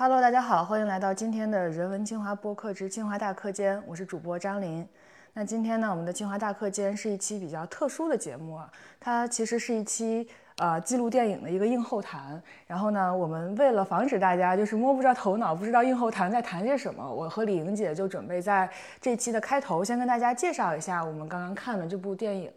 Hello，大家好，欢迎来到今天的人文清华播客之清华大课间，我是主播张琳。那今天呢，我们的清华大课间是一期比较特殊的节目啊，它其实是一期呃记录电影的一个映后谈。然后呢，我们为了防止大家就是摸不着头脑，不知道映后谈在谈些什么，我和李莹姐就准备在这期的开头先跟大家介绍一下我们刚刚看的这部电影。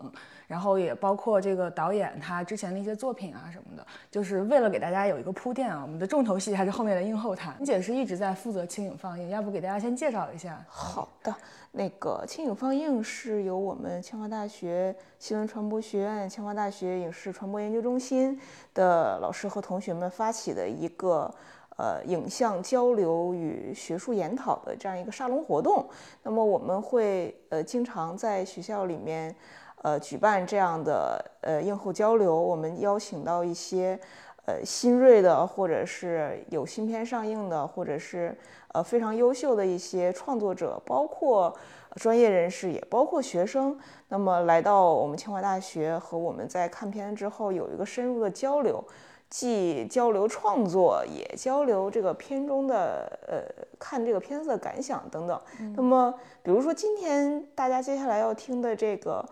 然后也包括这个导演他之前的一些作品啊什么的，就是为了给大家有一个铺垫啊。我们的重头戏还是后面的映后谈。你姐是一直在负责轻影放映，要不给大家先介绍一下？好的，那个轻影放映是由我们清华大学新闻传播学院、清华大学影视传播研究中中心的老师和同学们发起的一个呃影像交流与学术研讨的这样一个沙龙活动。那么我们会呃经常在学校里面。呃，举办这样的呃映后交流，我们邀请到一些呃新锐的，或者是有新片上映的，或者是呃非常优秀的一些创作者，包括专业人士，也包括学生，那么来到我们清华大学，和我们在看片之后有一个深入的交流，既交流创作，也交流这个片中的呃看这个片子的感想等等。那么，比如说今天大家接下来要听的这个。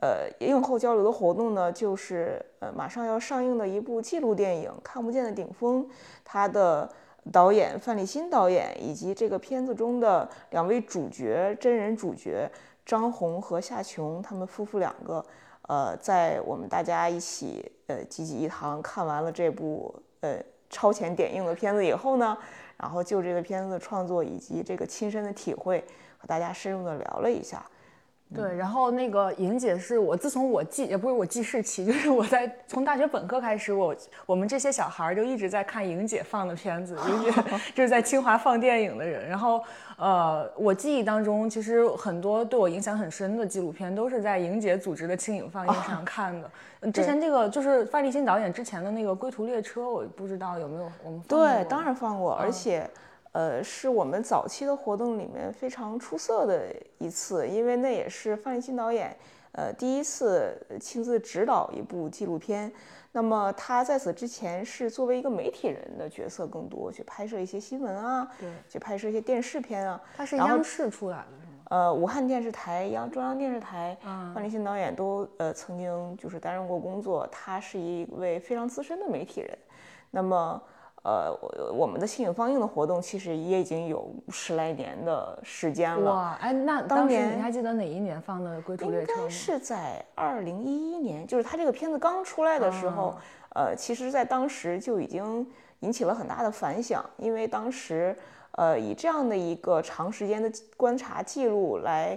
呃，映后交流的活动呢，就是呃马上要上映的一部纪录电影《看不见的顶峰》，它的导演范立新导演以及这个片子中的两位主角真人主角张红和夏琼，他们夫妇两个，呃，在我们大家一起呃济济一堂看完了这部呃超前点映的片子以后呢，然后就这个片子的创作以及这个亲身的体会，和大家深入的聊了一下。对，然后那个莹姐是我自从我记也不是我记事起，就是我在从大学本科开始，我我们这些小孩儿就一直在看莹姐放的片子，莹姐 就是在清华放电影的人。然后呃，我记忆当中其实很多对我影响很深的纪录片都是在莹姐组织的轻影放映上看的。之前这个就是范立新导演之前的那个《归途列车》，我不知道有没有我们对，当然放过，而且。呃，是我们早期的活动里面非常出色的一次，因为那也是范立新导演，呃，第一次亲自指导一部纪录片。那么他在此之前是作为一个媒体人的角色更多，去拍摄一些新闻啊，对，去拍摄一些电视片啊。他是央视出来的，是吗？呃，武汉电视台、央中央电视台，范立新导演都呃曾经就是担任过工作。他是一位非常资深的媒体人，那么。呃，我我们的新影放映的活动其实也已经有十来年的时间了。哇，哎，那当年你还记得哪一年放的《归途列车》应该是在二零一一年，就是他这个片子刚出来的时候。呃，其实，在当时就已经引起了很大的反响，因为当时，呃，以这样的一个长时间的观察记录来，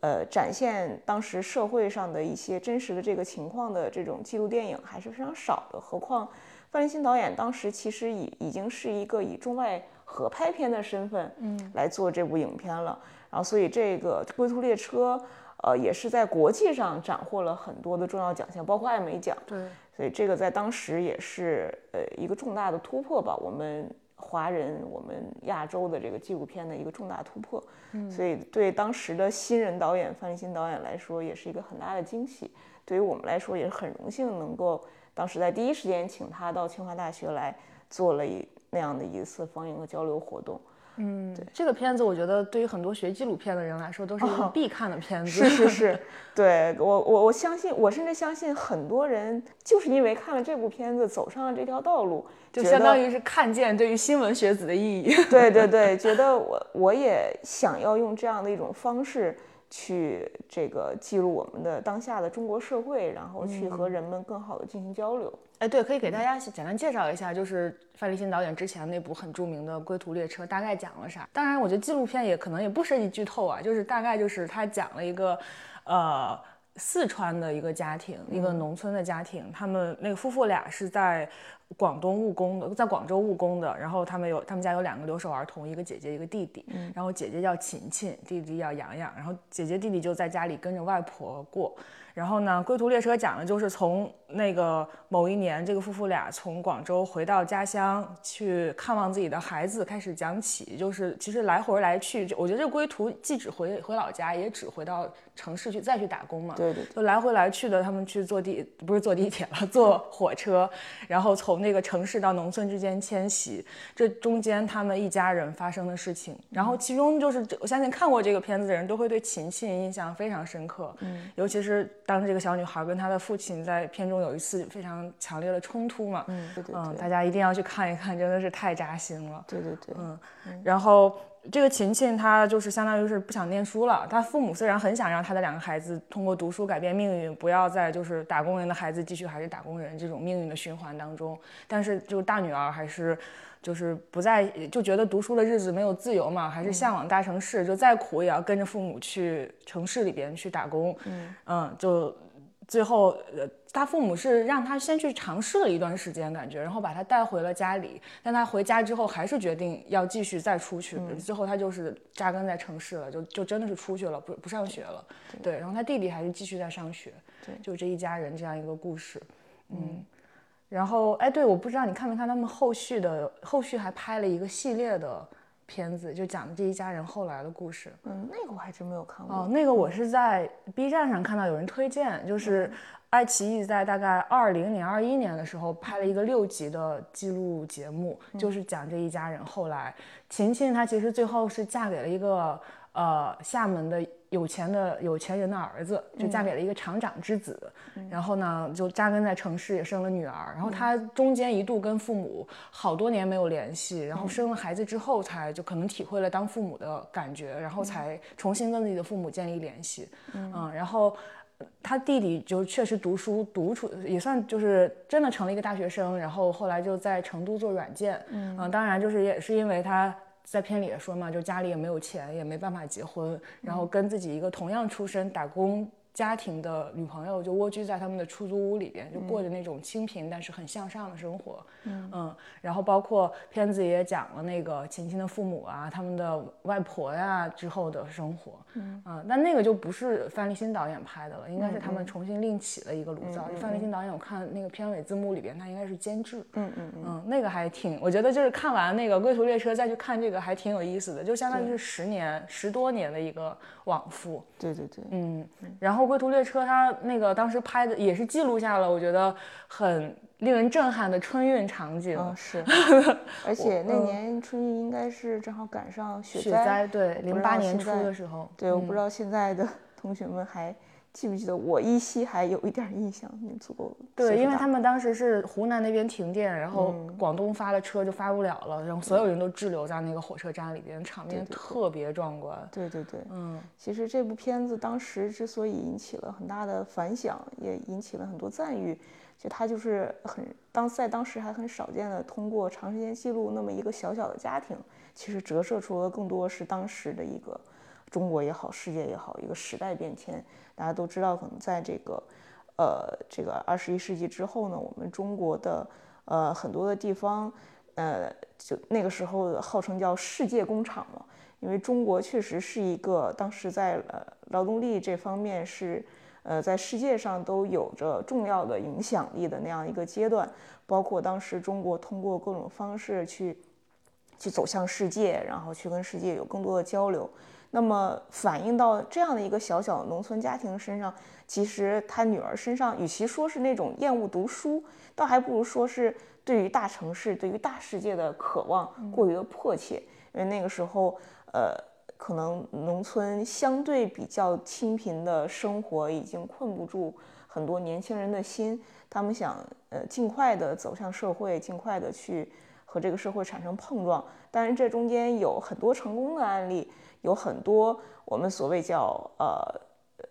呃，展现当时社会上的一些真实的这个情况的这种纪录电影还是非常少的，何况。范立新导演当时其实已已经是一个以中外合拍片的身份，嗯，来做这部影片了。然后，所以这个《归途列车》呃，也是在国际上斩获了很多的重要奖项，包括艾美奖。对，所以这个在当时也是呃一个重大的突破吧，我们华人、我们亚洲的这个纪录片的一个重大突破。嗯，所以对当时的新人导演范立新导演来说，也是一个很大的惊喜。对于我们来说，也是很荣幸能够。当时在第一时间请他到清华大学来做了一那样的一次放映和交流活动。嗯，对这个片子，我觉得对于很多学纪录片的人来说都是一个必看的片 子。是是是，对我我我相信，我甚至相信很多人就是因为看了这部片子走上了这条道路，就相当于是看见对于新闻学子的意义。对对 对，觉得我我也想要用这样的一种方式。去这个记录我们的当下的中国社会，然后去和人们更好的进行交流。哎，对，可以给大家简单介绍一下，就是范立新导演之前那部很著名的《归途列车》，大概讲了啥？当然，我觉得纪录片也可能也不涉及剧透啊，就是大概就是他讲了一个，呃，四川的一个家庭，一个农村的家庭，他们那个夫妇俩是在。广东务工的，在广州务工的，然后他们有他们家有两个留守儿童，一个姐姐，一个弟弟。嗯，然后姐姐叫琴琴，弟弟叫洋洋，然后姐姐弟弟就在家里跟着外婆过。然后呢，归途列车讲的就是从那个某一年，这个夫妇俩从广州回到家乡去看望自己的孩子开始讲起，就是其实来回来去，我觉得这归途既只回回老家，也只回到城市去再去打工嘛。对对，就来回来去的，他们去坐地不是坐地铁了，坐火车，然后从。那个城市到农村之间迁徙，这中间他们一家人发生的事情。然后其中就是我相信看过这个片子的人都会对秦沁印象非常深刻，嗯，尤其是当这个小女孩跟她的父亲在片中有一次非常强烈的冲突嘛，嗯，对对嗯，大家一定要去看一看，真的是太扎心了。对对对，嗯，然后这个琴琴她就是相当于是不想念书了。她父母虽然很想让她的两个孩子通过读书改变命运，不要再就是打工人的孩子继续还是打工人这种命运的循环当中，但是就大女儿还是就是不再就觉得读书的日子没有自由嘛，还是向往大城市，就再苦也要跟着父母去城市里边去打工。嗯嗯，就最后呃。他父母是让他先去尝试了一段时间，感觉，然后把他带回了家里。但他回家之后，还是决定要继续再出去。最后他就是扎根在城市了，就就真的是出去了，不不上学了。对，然后他弟弟还是继续在上学。对，就这一家人这样一个故事。嗯，然后哎，对，我不知道你看没看他们后续的，后续还拍了一个系列的片子，就讲这一家人后来的故事。嗯，那个我还真没有看过。哦，那个我是在 B 站上看到有人推荐，就是爱奇艺在大概二零年、二一年的时候拍了一个六集的记录节目，就是讲这一家人后来。琴琴她其实最后是嫁给了一个呃厦门的有钱的有钱人的儿子，就嫁给了一个厂长之子。然后呢，就扎根在城市，也生了女儿。然后她中间一度跟父母好多年没有联系，然后生了孩子之后才就可能体会了当父母的感觉，然后才重新跟自己的父母建立联系。嗯，然后。他弟弟就确实读书读出也算就是真的成了一个大学生，然后后来就在成都做软件，嗯，当然就是也是因为他在片里也说嘛，就家里也没有钱，也没办法结婚，然后跟自己一个同样出身打工。家庭的女朋友就蜗居在他们的出租屋里边，就过着那种清贫但是很向上的生活。嗯然后包括片子也讲了那个秦沁的父母啊，他们的外婆呀之后的生活。嗯但那个就不是范立新导演拍的了，应该是他们重新另起了一个炉灶。范立新导演，我看那个片尾字幕里边，他应该是监制。嗯嗯嗯，那个还挺，我觉得就是看完那个《归途列车》再去看这个还挺有意思的，就相当于是十年十多年的一个往复。对对对，嗯，然后。《归途列车》它那个当时拍的也是记录下了，我觉得很令人震撼的春运场景。嗯，是，而且那年春运应该是正好赶上雪灾，对，零八年初的时候。对，我不知道现在的 同学们还。记不记得我依稀还有一点印象，那足够。对，因为他们当时是湖南那边停电，然后广东发了车就发不了了，然后所有人都滞留在那个火车站里边，场面特别壮观。对对对，嗯，其实这部片子当时之所以引起了很大的反响，也引起了很多赞誉，就它就是很当在当时还很少见的通过长时间记录那么一个小小的家庭，其实折射出了更多是当时的一个。中国也好，世界也好，一个时代变迁，大家都知道，可能在这个，呃，这个二十一世纪之后呢，我们中国的呃很多的地方，呃，就那个时候号称叫世界工厂嘛，因为中国确实是一个当时在呃劳动力这方面是呃在世界上都有着重要的影响力的那样一个阶段，包括当时中国通过各种方式去去走向世界，然后去跟世界有更多的交流。那么反映到这样的一个小小农村家庭身上，其实他女儿身上，与其说是那种厌恶读书，倒还不如说是对于大城市、对于大世界的渴望过于的迫切。因为那个时候，呃，可能农村相对比较清贫的生活已经困不住很多年轻人的心，他们想，呃，尽快的走向社会，尽快的去和这个社会产生碰撞。当然，这中间有很多成功的案例。有很多我们所谓叫呃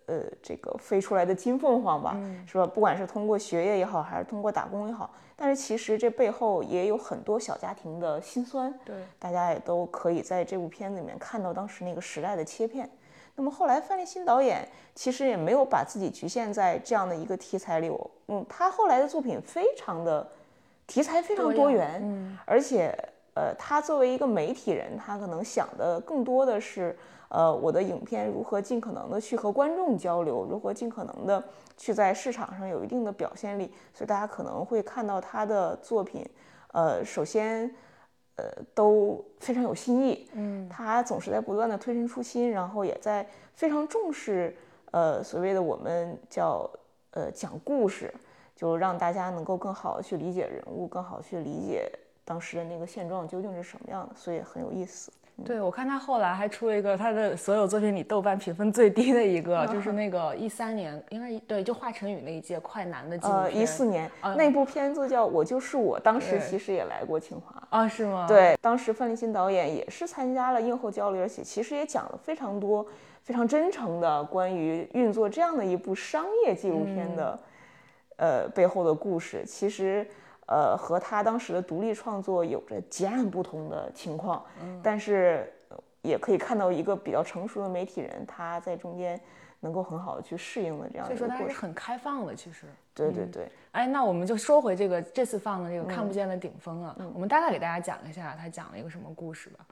呃这个飞出来的金凤凰吧，是吧？不管是通过学业也好，还是通过打工也好，但是其实这背后也有很多小家庭的辛酸。对，大家也都可以在这部片子里面看到当时那个时代的切片。那么后来范立新导演其实也没有把自己局限在这样的一个题材里，嗯，他后来的作品非常的题材非常多元，嗯，而且。呃，他作为一个媒体人，他可能想的更多的是，呃，我的影片如何尽可能的去和观众交流，如何尽可能的去在市场上有一定的表现力。所以大家可能会看到他的作品，呃，首先，呃，都非常有新意，嗯，他总是在不断的推陈出新，然后也在非常重视，呃，所谓的我们叫，呃，讲故事。就让大家能够更好的去理解人物，更好去理解当时的那个现状究竟是什么样的，所以很有意思。对，我看他后来还出了一个他的所有作品里豆瓣评分最低的一个，就是 那个一三年，应该对，就华晨宇那一届快男的纪录呃，片。一四年、那部片子叫《我就是我》，当时其实也来过清华。啊，是吗？对，当时范立新导演也是参加了映后交流，而且其实也讲了非常多、非常真诚的关于运作这样的一部商业纪录片的，呃背后的故事。其实，呃，和他当时的独立创作有着截然不同的情况。但是，呃也可以看到一个比较成熟的媒体人，他在中间能够很好的去适应的这样所以说他是很开放的，其实。对对对。哎，那我们就说回这个这次放的这个嗯看不见的顶峰啊，我们大概给大家讲一下他讲了一个什么故事吧。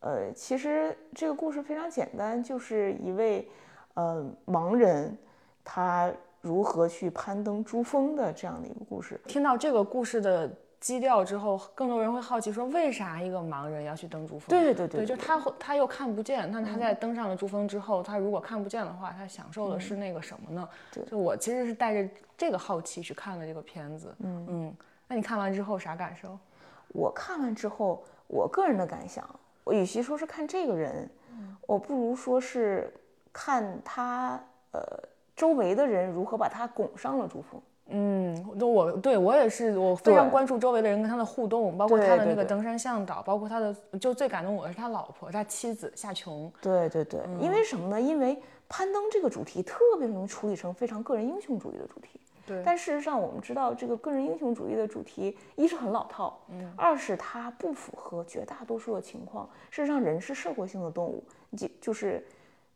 呃，其实这个故事非常简单，就是一位呃盲人，他如何去攀登珠峰的这样的一个故事。听到这个故事的基调之后，更多人会好奇说，为啥一个盲人要去登珠峰？对对对对对，就他会他又看不见，那他在登上了珠峰之后，他如果看不见的话，他享受的是那个什么呢？就我其实是带着这个好奇去看了这个片子。嗯嗯，那你看完之后啥感受？我看完之后，我个人的感想，我与其说是看这个人，我不如说是看他呃周围的人如何把他拱上了珠峰。嗯，那我对我也是，我非常关注周围的人跟他的互动，包括他的那个登山向导，包括他的，就最感动我的是他老婆，他妻子夏琼。对对对，因为什么呢？因为攀登这个主题特别容易处理成非常个人英雄主义的主题。对但事实上，我们知道这个个人英雄主义的主题，一是很老套，嗯，二是它不符合绝大多数的情况。事实上，人是社会性的动物，即就是，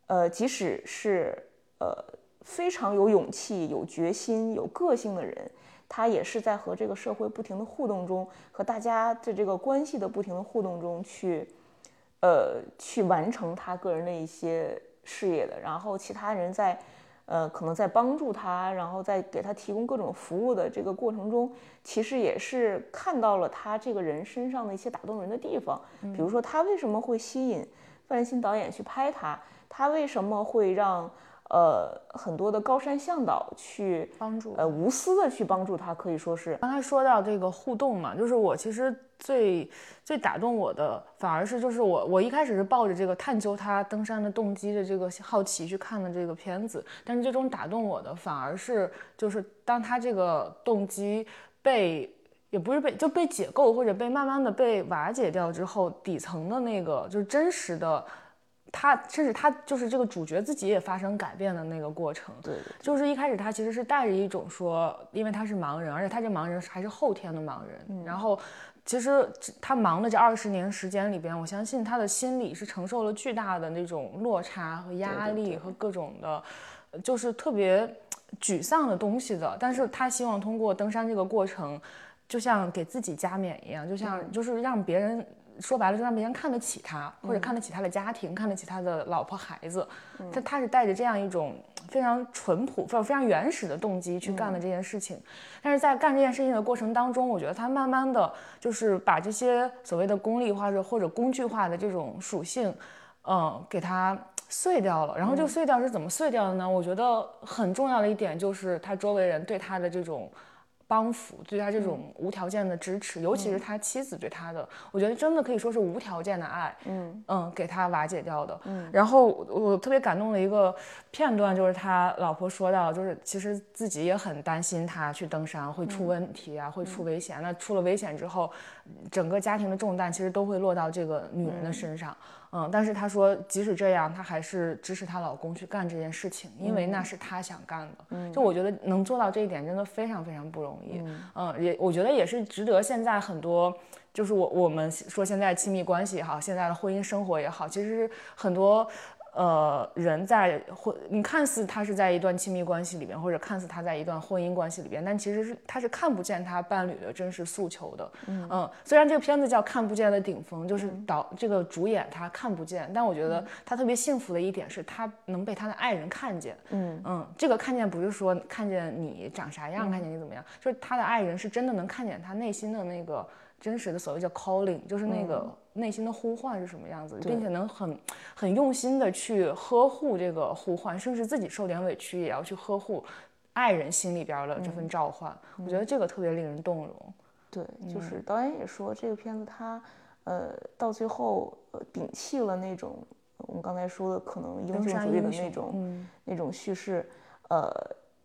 呃，即使是呃非常有勇气、有决心、有个性的人，他也是在和这个社会不停的互动中，和大家的这个关系的不停的互动中去，呃，去完成他个人的一些事业的。然后其他人在，呃，可能在帮助他，然后在给他提供各种服务的这个过程中，其实也是看到了他这个人身上的一些打动人的地方。比如说，他为什么会吸引范立新导演去拍他？他为什么会让呃很多的高山向导去帮助呃无私的去帮助他？可以说是刚才说到这个互动嘛，就是我其实最最打动我的，反而是就是我我一开始是抱着这个探究他登山的动机的这个好奇去看的这个片子，但是最终打动我的反而是就是当他这个动机被也不是被就被解构或者被慢慢的被瓦解掉之后，底层的那个就是真实的。他甚至他就是这个主角自己也发生改变的那个过程，对就是一开始他其实是带着一种说，因为他是盲人，而且他这盲人还是后天的盲人，然后其实他忙的这二十年时间里边，我相信他的心理是承受了巨大的那种落差和压力和各种的，就是特别沮丧的东西的。但是他希望通过登山这个过程，就像给自己加冕一样，就像就是让别人。说白了，就让别人看得起他，或者看得起他的家庭，看得起他的老婆孩子。他他是带着这样一种非常淳朴、非常非常原始的动机去干的这件事情。但是在干这件事情的过程当中，我觉得他慢慢的就是把这些所谓的功利化或者工具化的这种属性，嗯，给它碎掉了。然后这个碎掉是怎么碎掉的呢？我觉得很重要的一点就是他周围人对他的这种。帮扶对他这种无条件的支持，尤其是他妻子对他的，我觉得真的可以说是无条件的爱，嗯嗯，给他瓦解掉的。嗯，然后我特别感动的一个片段就是他老婆说到，就是其实自己也很担心他去登山会出问题啊，会出危险。那出了危险之后，整个家庭的重担其实都会落到这个女人的身上。嗯，但是她说，即使这样，她还是支持她老公去干这件事情，因为那是她想干的。嗯，就我觉得能做到这一点，真的非常非常不容易。嗯，也我觉得也是值得现在很多，就是我我们说现在亲密关系也好，现在的婚姻生活也好，其实很多。呃，人在婚，你看似他是在一段亲密关系里边，或者看似他在一段婚姻关系里边，但其实是他是看不见他伴侣的真实诉求的。嗯虽然这个片子叫《看不见的顶峰》，就是导这个主演他看不见，但我觉得他特别幸福的一点是他能被他的爱人看见。嗯嗯，这个看见不是说看见你长啥样，看见你怎么样，就是他的爱人是真的能看见他内心的那个真实的所谓叫 calling，就是那个。内心的呼唤是什么样子，并且能很很用心的去呵护这个呼唤，甚至自己受点委屈也要去呵护，爱人心里边的这份召唤，我觉得这个特别令人动容。对，就是导演也说这个片子他呃到最后呃摒弃了那种我们刚才说的可能英雄主义的那种那种叙事，呃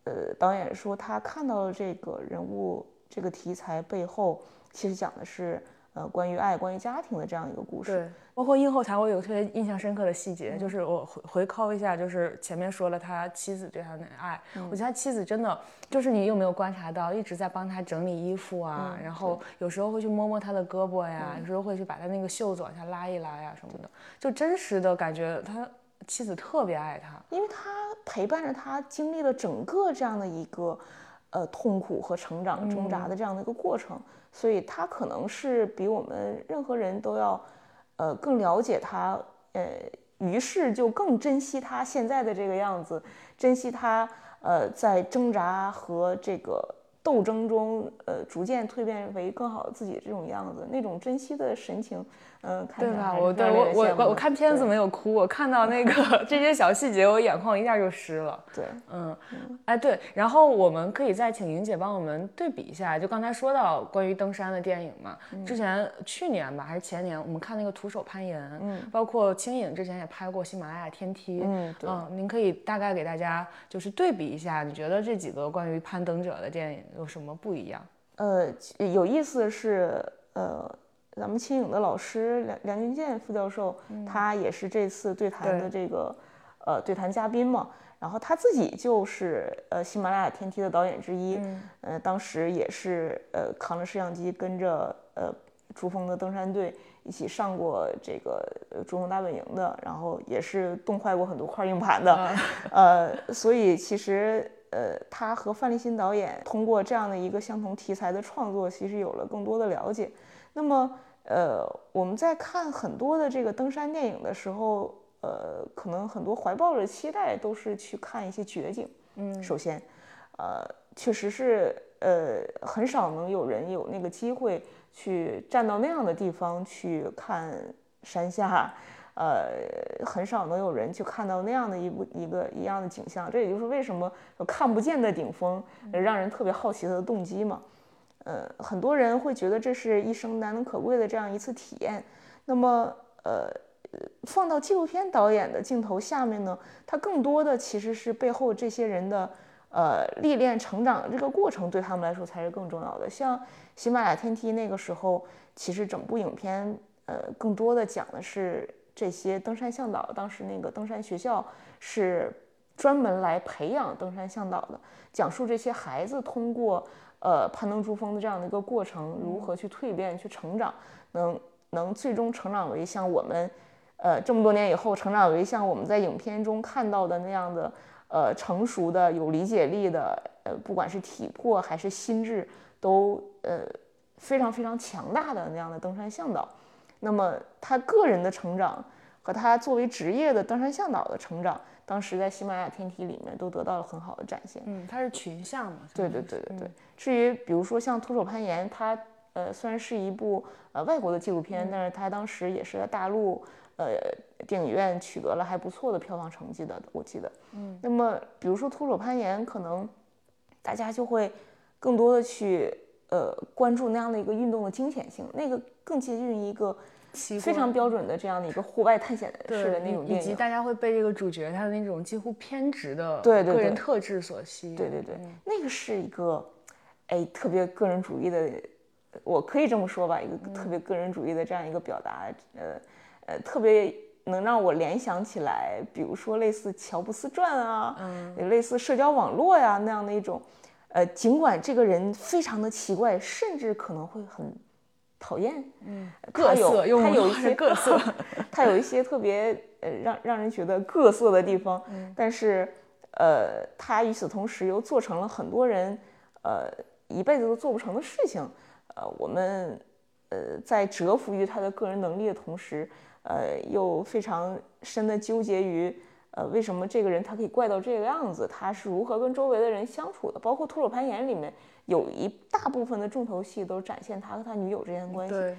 呃，导演说他看到了这个人物这个题材背后，其实讲的是。呃，关于爱、关于家庭的这样一个故事，对，包括映后台，我有特别印象深刻的细节，就是我回回扣一下，就是前面说了他妻子对他的爱，我觉得他妻子真的，就是你有没有观察到，一直在帮他整理衣服啊，然后有时候会去摸摸他的胳膊呀，有时候会去把他那个袖子往下拉一拉呀什么的，就真实的感觉他妻子特别爱他，因为他陪伴着他经历了整个这样的一个呃痛苦和成长挣扎的这样的一个过程。所以他可能是比我们任何人都要，呃，更了解他，呃，于是就更珍惜他现在的这个样子，珍惜他，呃，在挣扎和这个斗争中，呃，逐渐蜕变为更好的自己这种样子，那种珍惜的神情。嗯，对吧？我对我我我看片子没有哭，我看到那个 这些小细节，我眼眶一下就湿了。对，嗯，哎对，然后我们可以再请云姐帮我们对比一下，就刚才说到关于登山的电影嘛，之前去年吧还是前年，我们看那个徒手攀岩，嗯，包括青影之前也拍过喜马拉雅天梯，嗯，对，您可以大概给大家就是对比一下，你觉得这几个关于攀登者的电影有什么不一样？呃，有意思的是，呃。咱们青影的老师梁梁俊健副教授，他也是这次对谈的这个呃对谈嘉宾嘛。然后他自己就是呃喜马拉雅天梯的导演之一，呃当时也是呃扛着摄像机跟着呃珠峰的登山队一起上过这个珠峰大本营的，然后也是冻坏过很多块硬盘的，呃所以其实呃他和范立新导演通过这样的一个相同题材的创作，其实有了更多的了解。那么呃，我们在看很多的这个登山电影的时候，呃，可能很多怀抱着期待都是去看一些绝景。嗯，首先，呃，确实是，呃，很少能有人有那个机会去站到那样的地方去看山下，呃，很少能有人去看到那样的一部一个一样的景象。这也就是为什么看不见的顶峰让人特别好奇它的动机嘛。呃，很多人会觉得这是一生难能可贵的这样一次体验。那么，呃，放到纪录片导演的镜头下面呢，它更多的其实是背后这些人的呃历练、成长的这个过程，对他们来说才是更重要的。像喜马拉雅天梯那个时候，其实整部影片呃更多的讲的是这些登山向导。当时那个登山学校是专门来培养登山向导的，讲述这些孩子通过。呃，攀登珠峰的这样的一个过程，如何去蜕变、去成长，能能最终成长为像我们，呃，这么多年以后成长为像我们在影片中看到的那样的，呃，成熟的、有理解力的，呃，不管是体魄还是心智，都呃非常非常强大的那样的登山向导。那么他个人的成长和他作为职业的登山向导的成长。当时在喜马拉雅天梯里面都得到了很好的展现。嗯，它是群像嘛？对对对对对。至于比如说像徒手攀岩，它呃虽然是一部呃外国的纪录片，但是它当时也是在大陆呃电影院取得了还不错的票房成绩的，我记得。嗯。那么比如说徒手攀岩，可能大家就会更多的去呃关注那样的一个运动的惊险性，那个更接近于一个。非常标准的这样的一个户外探险式的那种电影，以及大家会被这个主角他的那种几乎偏执的个人特质所吸引。对对对，那个是一个哎特别个人主义的，我可以这么说吧，一个特别个人主义的这样一个表达。呃呃，特别能让我联想起来，比如说类似乔布斯传啊，嗯，类似社交网络呀那样的一种。呃，尽管这个人非常的奇怪，甚至可能会很。讨厌，嗯，各色，他有一些各色，他有一些特别呃让让人觉得各色的地方，但是呃，他与此同时又做成了很多人呃一辈子都做不成的事情，呃，我们呃在折服于他的个人能力的同时，呃，又非常深的纠结于。呃，为什么这个人他可以怪到这个样子？他是如何跟周围的人相处的？包括徒手攀岩里面有一大部分的重头戏都展现他和他女友之间的关系，对，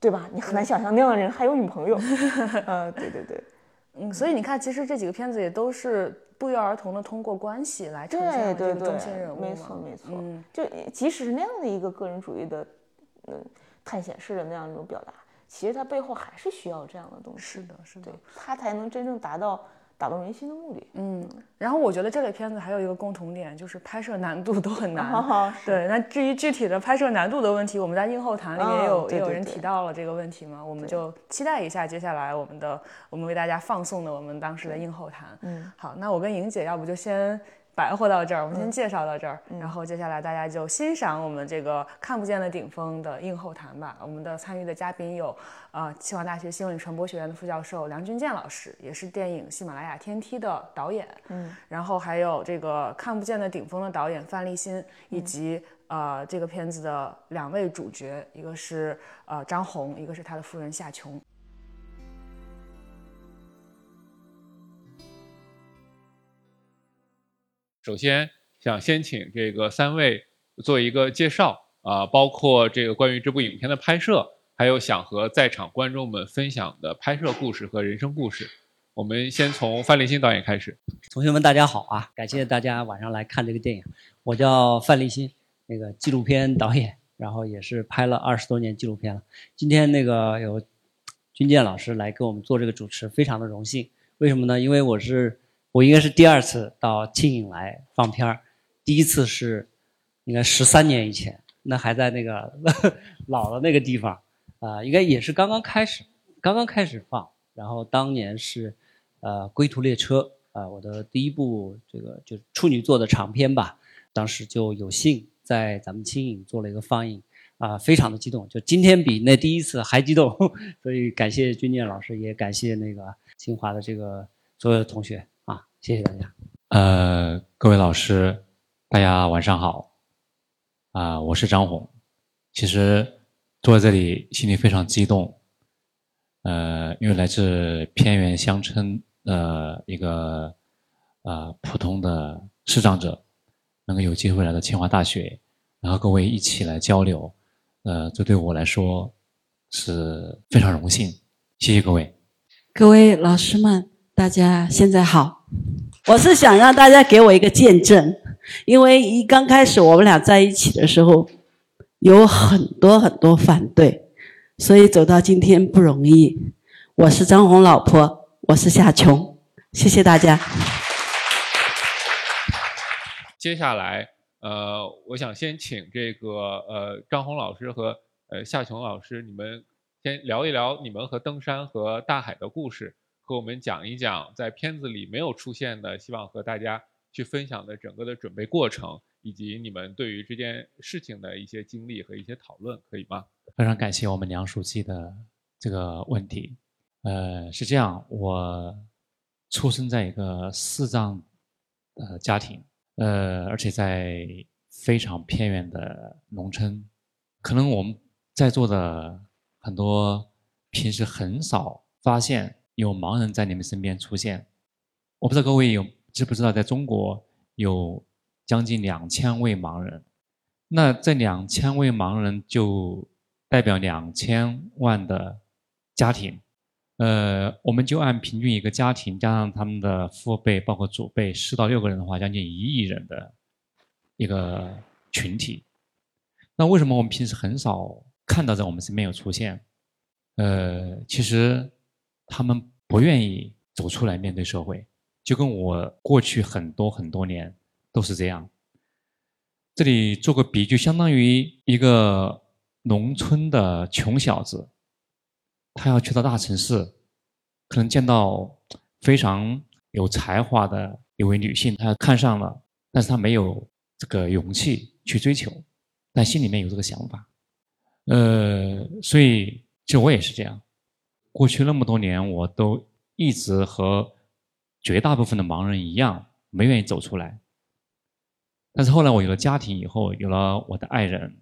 对吧？你很难想象那样的人还有女朋友。呃，对对对。嗯，所以你看，其实这几个片子也都是不约而同的通过关系来呈现这个中心人对，物没错嘛没错。嗯，就即使是那样的一个个人主义的，嗯，探险式的那样一种表达，其实它背后还是需要这样的东西，是的，是的对，，它才能真正达到打动人心的目的。嗯。然后我觉得这类片子还有一个共同点，就是拍摄难度都很难。哦，对，那至于具体的拍摄难度的问题，我们在映后谈里面也有、也有人提到了这个问题嘛，我们就期待一下接下来我们的我们为大家放送的我们当时的映后谈。嗯，好，那我跟莹姐要不就先白活到这儿，我们嗯先介绍到这儿，然后接下来大家就欣赏我们这个看不见的顶峰的映后谈吧。我们的参与的嘉宾有呃清华大学新闻与传播学院的副教授梁君健老师，也是电影《喜马拉雅天梯》的导演，嗯，然后还有这个看不见的顶峰的导演范立新，以及、呃这个片子的两位主角，一个是呃张红，一个是他的夫人夏琼。首先想先请这个三位做一个介绍啊、包括这个关于这部影片的拍摄，还有想和在场观众们分享的拍摄故事和人生故事。我们先从范立新导演开始。同学们，大家好啊！感谢大家晚上来看这个电影。我叫范立新，那个纪录片导演，然后也是拍了二十多年纪录片了。今天那个有军健老师来给我们做这个主持，非常的荣幸。为什么呢？因为我是我应该是第二次到庆影来放片儿，第一次是应该十三年以前，那还在那个 老的那个地方啊、应该也是刚刚开始，刚刚开始放。然后当年是呃《归途列车》啊、我的第一部这个就处女座的长片吧，当时就有幸在咱们青影做了一个放映啊、非常的激动，就今天比那第一次还激动，所以感谢军健老师，也感谢那个清华的这个所有的同学，谢谢大家。呃，各位老师，大家晚上好。啊、我是张红。其实坐在这里，心里非常激动。呃，因为来自偏远乡村的一个呃普通的视障者，能够有机会来到清华大学，然后各位一起来交流，呃，这对我来说是非常荣幸。谢谢各位。各位老师们，大家现在好。我是想让大家给我一个见证，因为一刚开始我们俩在一起的时候，有很多很多反对，所以走到今天不容易。我是张红老婆，我是夏琼，谢谢大家。接下来，呃，我想先请这个呃张红老师和呃夏琼老师，你们先聊一聊你们和登山和大海的故事，和我们讲一讲在片子里没有出现的，希望和大家去分享的整个的准备过程，以及你们对于这件事情的一些经历和一些讨论，可以吗？非常感谢我们梁书记的这个问题。呃，是这样，我出生在一个四藏呃家庭，呃，而且在非常偏远的农村，可能我们在座的很多平时很少发现有盲人在你们身边出现。我不知道各位有知不知道，在中国有将近两千位盲人。那这两千位盲人就代表两千万的家庭，呃，我们就按平均一个家庭加上他们的父辈，包括祖辈，四到六个人的话，将近一亿人的一个群体。那为什么我们平时很少看到在我们身边有出现？呃，其实他们不愿意走出来面对社会，就跟我过去很多很多年都是这样。这里做个比喻，相当于一个农村的穷小子，他要去到大城市，可能见到非常有才华的一位女性，他看上了，但是他没有这个勇气去追求，但心里面有这个想法。呃，所以其实我也是这样，过去那么多年，我都一直和绝大部分的盲人一样，没愿意走出来。但是后来我有了家庭以后，有了我的爱人，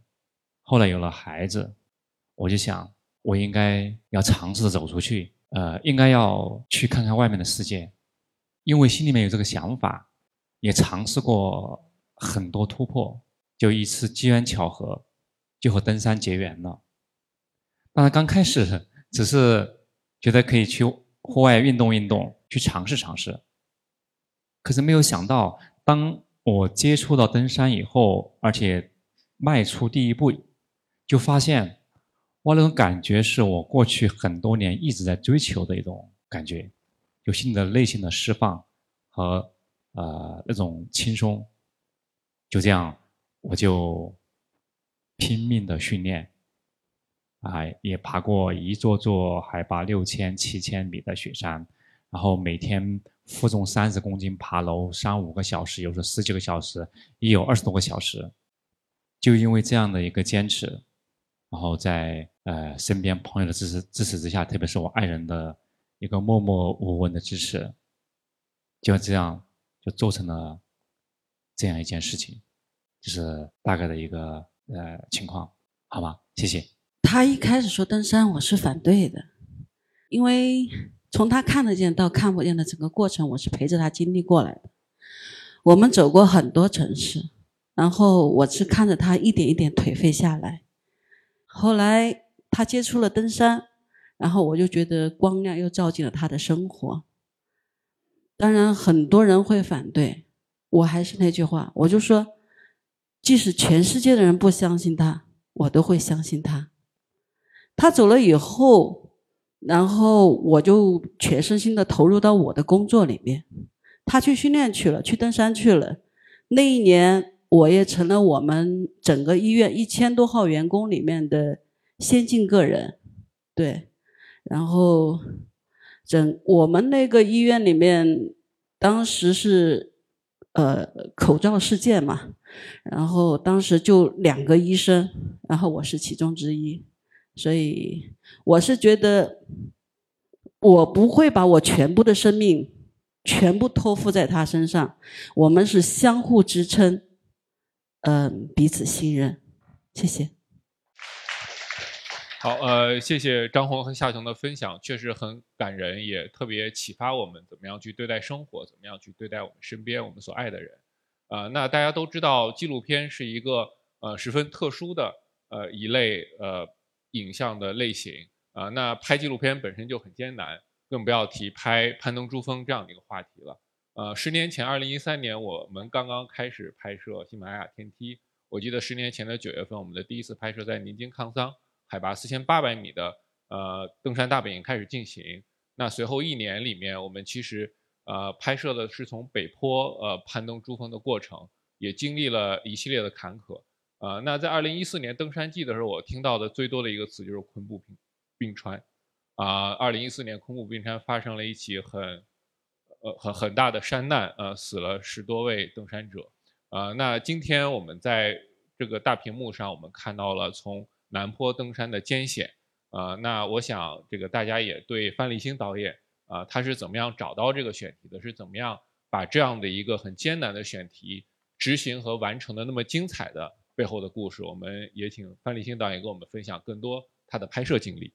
后来有了孩子，我就想，我应该要尝试着走出去，呃，应该要去看看外面的世界，因为心里面有这个想法，也尝试过很多突破，就一次机缘巧合，就和登山结缘了。当然刚开始只是觉得可以去户外运动运动，去尝试尝试。可是没有想到，当我接触到登山以后，而且迈出第一步，就发现，哇，那种感觉是我过去很多年一直在追求的一种感觉，有新的内心的释放和呃那种轻松。就这样，我就拼命的训练。啊，也爬过一座座海拔六千、七千米的雪山，然后每天负重三十公斤爬楼，三五个小时，有时候十几个小时，也有二十多个小时。就因为这样的一个坚持，然后在呃身边朋友的支持支持之下，特别是我爱人的一个默默无闻的支持，就这样就做成了这样一件事情，就是大概的一个呃情况，好吧？谢谢。他一开始说登山，我是反对的，因为从他看得见到看不见的整个过程，我是陪着他经历过来的。我们走过很多城市，然后我是看着他一点一点颓废下来。后来他接触了登山，然后我就觉得光亮又照进了他的生活。当然，很多人会反对，我还是那句话，我就说，即使全世界的人不相信他，我都会相信他。他走了以后，然后我就全身心的投入到我的工作里面。他去训练去了，去登山去了。那一年，我也成了我们整个医院一千多号员工里面的先进个人。对，然后整我们那个医院里面，当时是呃口罩事件嘛，然后当时就两个医生，然后我是其中之一。所以我是觉得，我不会把我全部的生命全部托付在他身上。我们是相互支撑，嗯，彼此信任。谢谢。好，呃，谢谢张红和夏琼的分享，确实很感人，也特别启发我们怎么样去对待生活，怎么样去对待我们身边我们所爱的人。啊，那大家都知道，纪录片是一个呃十分特殊的呃一类呃。影像的类型啊，那拍纪录片本身就很艰难，更不要提拍攀登珠峰这样的一个话题了。呃，十年前，二零一三年，我们刚刚开始拍摄喜马拉雅天梯。我记得十年前的九月份，我们的第一次拍摄在宁津康桑，海拔四千八百米的呃登山大本营开始进行。那随后一年里面，我们其实呃拍摄的是从北坡呃攀登珠峰的过程，也经历了一系列的坎坷。啊，那在二零一四年登山季的时候，我听到的最多的一个词就是昆布冰冰川。啊，二零一四年昆布冰川发生了一起很，呃很很大的山难，呃死了十多位登山者。啊，那今天我们在这个大屏幕上，我们看到了从南坡登山的艰险。啊，那我想这个大家也对范立新导演啊，他是怎么样找到这个选题的，是怎么样把这样的一个很艰难的选题执行和完成的那么精彩的。背后的故事，我们也请范立新导演跟我们分享更多他的拍摄经历。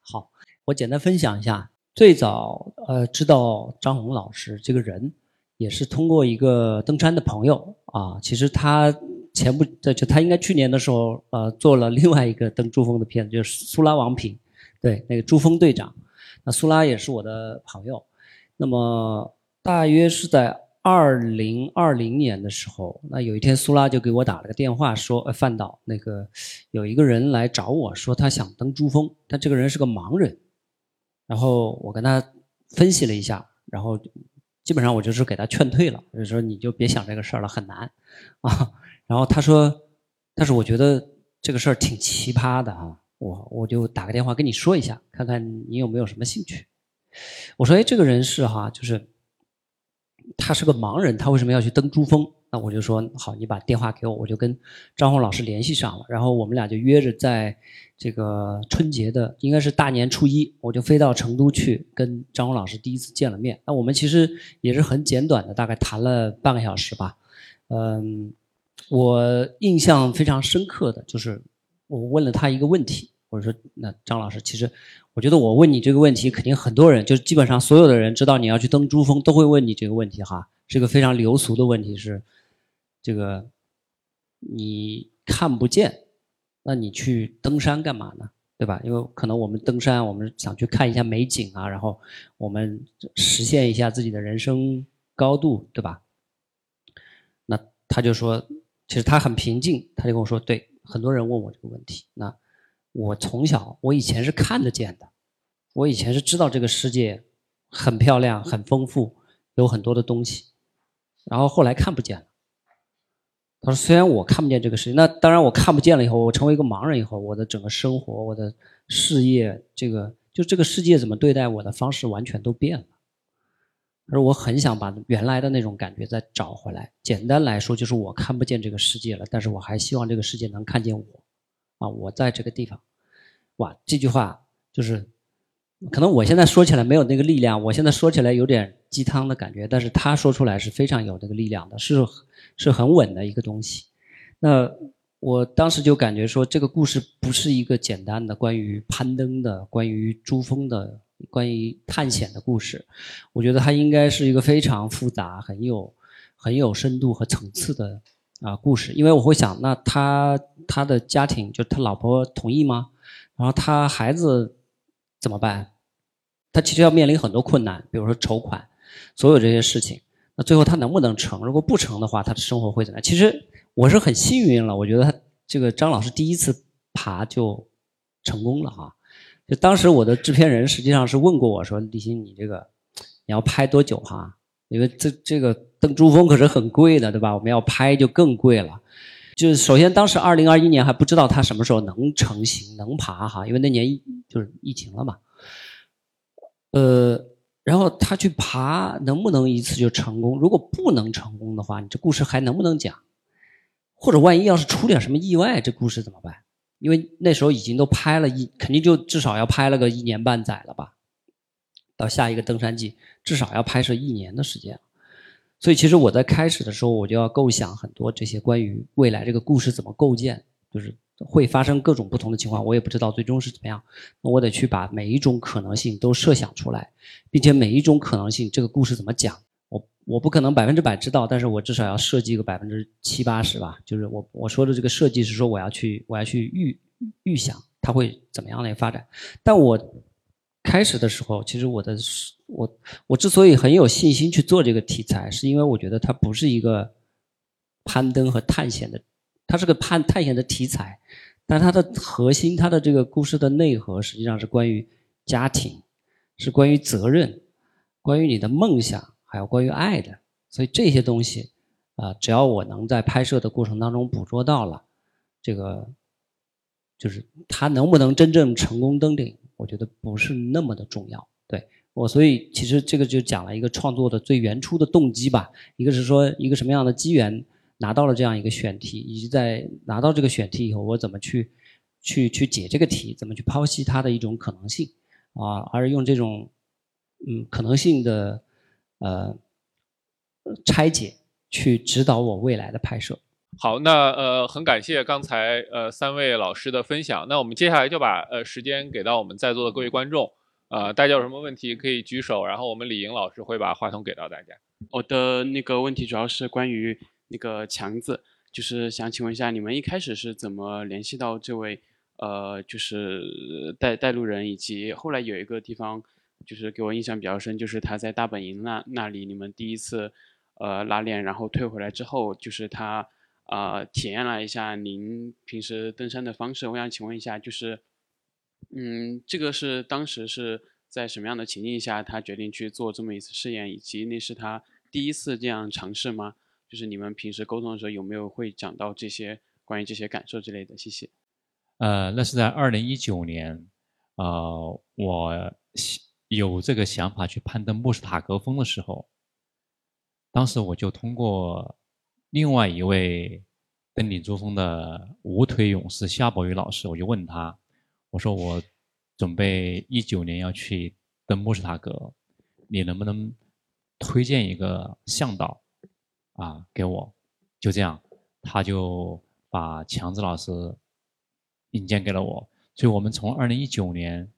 好，我简单分享一下，最早呃知道张红老师这个人，也是通过一个登山的朋友啊。其实他前不在就他应该去年的时候呃做了另外一个登珠峰的片子，就是苏拉王平，对那个珠峰队长。那苏拉也是我的朋友，那么大约是在。二零二零年的时候，那有一天苏拉就给我打了个电话，说：“，范导，那个有一个人来找我说他想登珠峰，但这个人是个盲人。”然后我跟他分析了一下，然后基本上我就是给他劝退了，就说你就别想这个事儿了，很难啊。然后他说：“但是我觉得这个事儿挺奇葩的啊，我我就打个电话跟你说一下，看看你有没有什么兴趣。”我说：“哎，这个人是哈，就是。”他是个盲人，他为什么要去登珠峰？那我就说好，你把电话给我，我就跟张红老师联系上了。然后我们俩就约着在这个春节的，应该是大年初一，我就飞到成都去跟张红老师第一次见了面。那我们其实也是很简短的，大概谈了半个小时吧。嗯，我印象非常深刻的就是我问了他一个问题，我说：“那张老师，其实。”我觉得我问你这个问题，肯定很多人，就是基本上所有的人知道你要去登珠峰，都会问你这个问题哈，是个非常流俗的问题，是这个你看不见，那你去登山干嘛呢？对吧？因为可能我们登山，我们想去看一下美景啊，然后我们实现一下自己的人生高度，对吧？那他就说，其实他很平静，他就跟我说，对，很多人问我这个问题，那我从小，我以前是看得见的，我以前是知道这个世界很漂亮、很丰富，有很多的东西，然后后来看不见了。他说：“虽然我看不见这个世界，那当然我看不见了以后，我成为一个盲人以后，我的整个生活、我的事业，这个就这个世界怎么对待我的方式完全都变了。而我很想把原来的那种感觉再找回来。简单来说，就是我看不见这个世界了，但是我还希望这个世界能看见我。啊，我在这个地方。哇，这句话就是。”可能我现在说起来没有那个力量，我现在说起来有点鸡汤的感觉，但是他说出来是非常有那个力量的，是是很稳的一个东西。那我当时就感觉说，这个故事不是一个简单的关于攀登的、关于珠峰的、关于探险的故事，我觉得它应该是一个非常复杂、很有很有深度和层次的啊故事。因为我会想，那他他的家庭就他老婆同意吗？然后他孩子怎么办？他其实要面临很多困难，比如说筹款，所有这些事情。那最后他能不能成？如果不成的话，他的生活会怎么样？其实我是很幸运了，我觉得他这个张老师第一次爬就成功了哈。就当时我的制片人实际上是问过我说：“李欣，你这个你要拍多久哈？因为这这个登珠峰可是很贵的，对吧？我们要拍就更贵了。就首先当时二零二一年还不知道他什么时候能成型能爬哈，因为那年就是疫情了嘛。”呃，然后他去爬，能不能一次就成功？如果不能成功的话，你这故事还能不能讲？或者万一要是出点什么意外，这故事怎么办？因为那时候已经都拍了一，肯定就至少要拍了个一年半载了吧？到下一个登山季，至少要拍摄一年的时间。所以其实我在开始的时候，我就要构想很多这些关于未来这个故事怎么构建，就是。会发生各种不同的情况，我也不知道最终是怎么样。那我得去把每一种可能性都设想出来，并且每一种可能性这个故事怎么讲，我我不可能百分之百知道，但是我至少要设计个百分之七八十吧。就是我我说的这个设计是说我要去我要去预预想它会怎么样的发展。但我开始的时候，其实我的我我之所以很有信心去做这个题材，是因为我觉得它不是一个攀登和探险的。它是个探探险的题材，但它的核心，它的这个故事的内核，实际上是关于家庭，是关于责任，关于你的梦想，还有关于爱的。所以这些东西，啊，只要我能在拍摄的过程当中捕捉到了，这个，就是它能不能真正成功登顶，我觉得不是那么的重要。对我，所以其实这个就讲了一个创作的最原初的动机吧。一个是说一个什么样的机缘。拿到了这样一个选题，以及在拿到这个选题以后，我怎么去去去解这个题，怎么去剖析它的一种可能性啊？而用这种嗯可能性的呃拆解去指导我未来的拍摄。好，那呃很感谢刚才呃三位老师的分享。那我们接下来就把呃时间给到我们在座的各位观众，呃大家有什么问题可以举手，然后我们李莹老师会把话筒给到大家。我的那个问题主要是关于。那个强子，就是想请问一下，你们一开始是怎么联系到这位呃，就是带带路人，以及后来有一个地方，就是给我印象比较深，就是他在大本营那那里，你们第一次呃拉练，然后退回来之后，就是他啊体验了一下您平时登山的方式。我想请问一下，就是嗯，这个是当时是在什么样的情境下，他决定去做这么一次试验，以及那是他第一次这样尝试吗？就是你们平时沟通的时候有没有会讲到这些关于这些感受之类的？谢谢。呃，那是在二零一九年，呃，我有这个想法去攀登慕斯塔格峰的时候，当时我就通过另外一位登顶珠峰的无腿勇士夏伯宇老师，我就问他，我说我准备一九年要去登慕斯塔格，你能不能推荐一个向导？啊，给我，就这样，他就把强子老师引荐给了我，所以我们从二零一九年，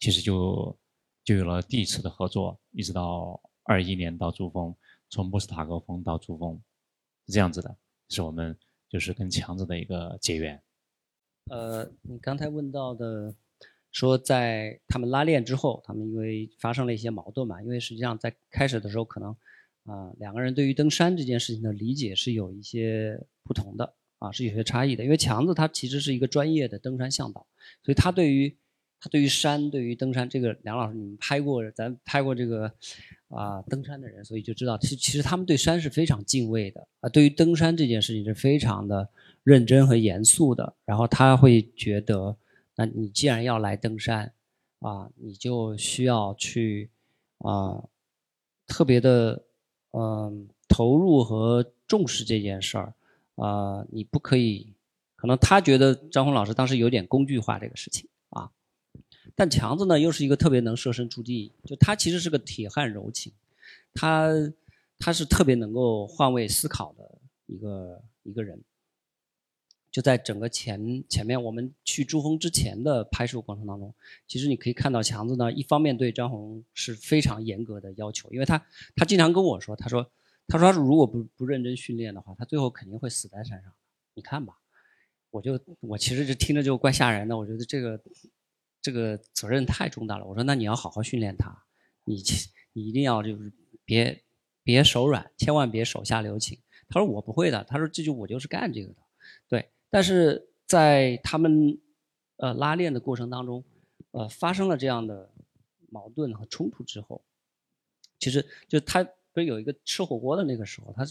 其实就就有了第一次的合作，一直到二一年到珠峰，从慕斯塔格峰到珠峰，是这样子的，是我们就是跟强子的一个结缘。呃，你刚才问到的说在他们拉练之后，他们因为发生了一些矛盾嘛，因为实际上在开始的时候可能啊、两个人对于登山这件事情的理解是有一些不同的啊，是有些差异的。因为强子他其实是一个专业的登山向导，所以他对于他对于山，对于登山这个，梁老师你们拍过，咱拍过这个啊、登山的人，所以就知道，其其实他们对山是非常敬畏的啊，对于登山这件事情是非常的认真和严肃的。然后他会觉得，那你既然要来登山啊，你就需要去啊、特别的嗯、投入和重视这件事儿啊、你不可以，可能他觉得张宏老师当时有点工具化这个事情啊。但强子呢，又是一个特别能设身处地，就他其实是个铁汉柔情，他他是特别能够换位思考的一个一个人。就在整个前前面我们去珠峰之前的拍摄过程当中，其实你可以看到强子呢，一方面对张红是非常严格的要求，因为他他经常跟我说，他说他说如果不不认真训练的话，他最后肯定会死在山上。你看吧，我就我其实就听着就怪吓人的，我觉得这个这个责任太重大了。我说那你要好好训练他，你你一定要就是别别手软，千万别手下留情。他说我不会的，他说这就我就是干这个的，但是在他们呃拉练的过程当中，呃发生了这样的矛盾和冲突之后，其实就他不是有一个吃火锅的那个时候，他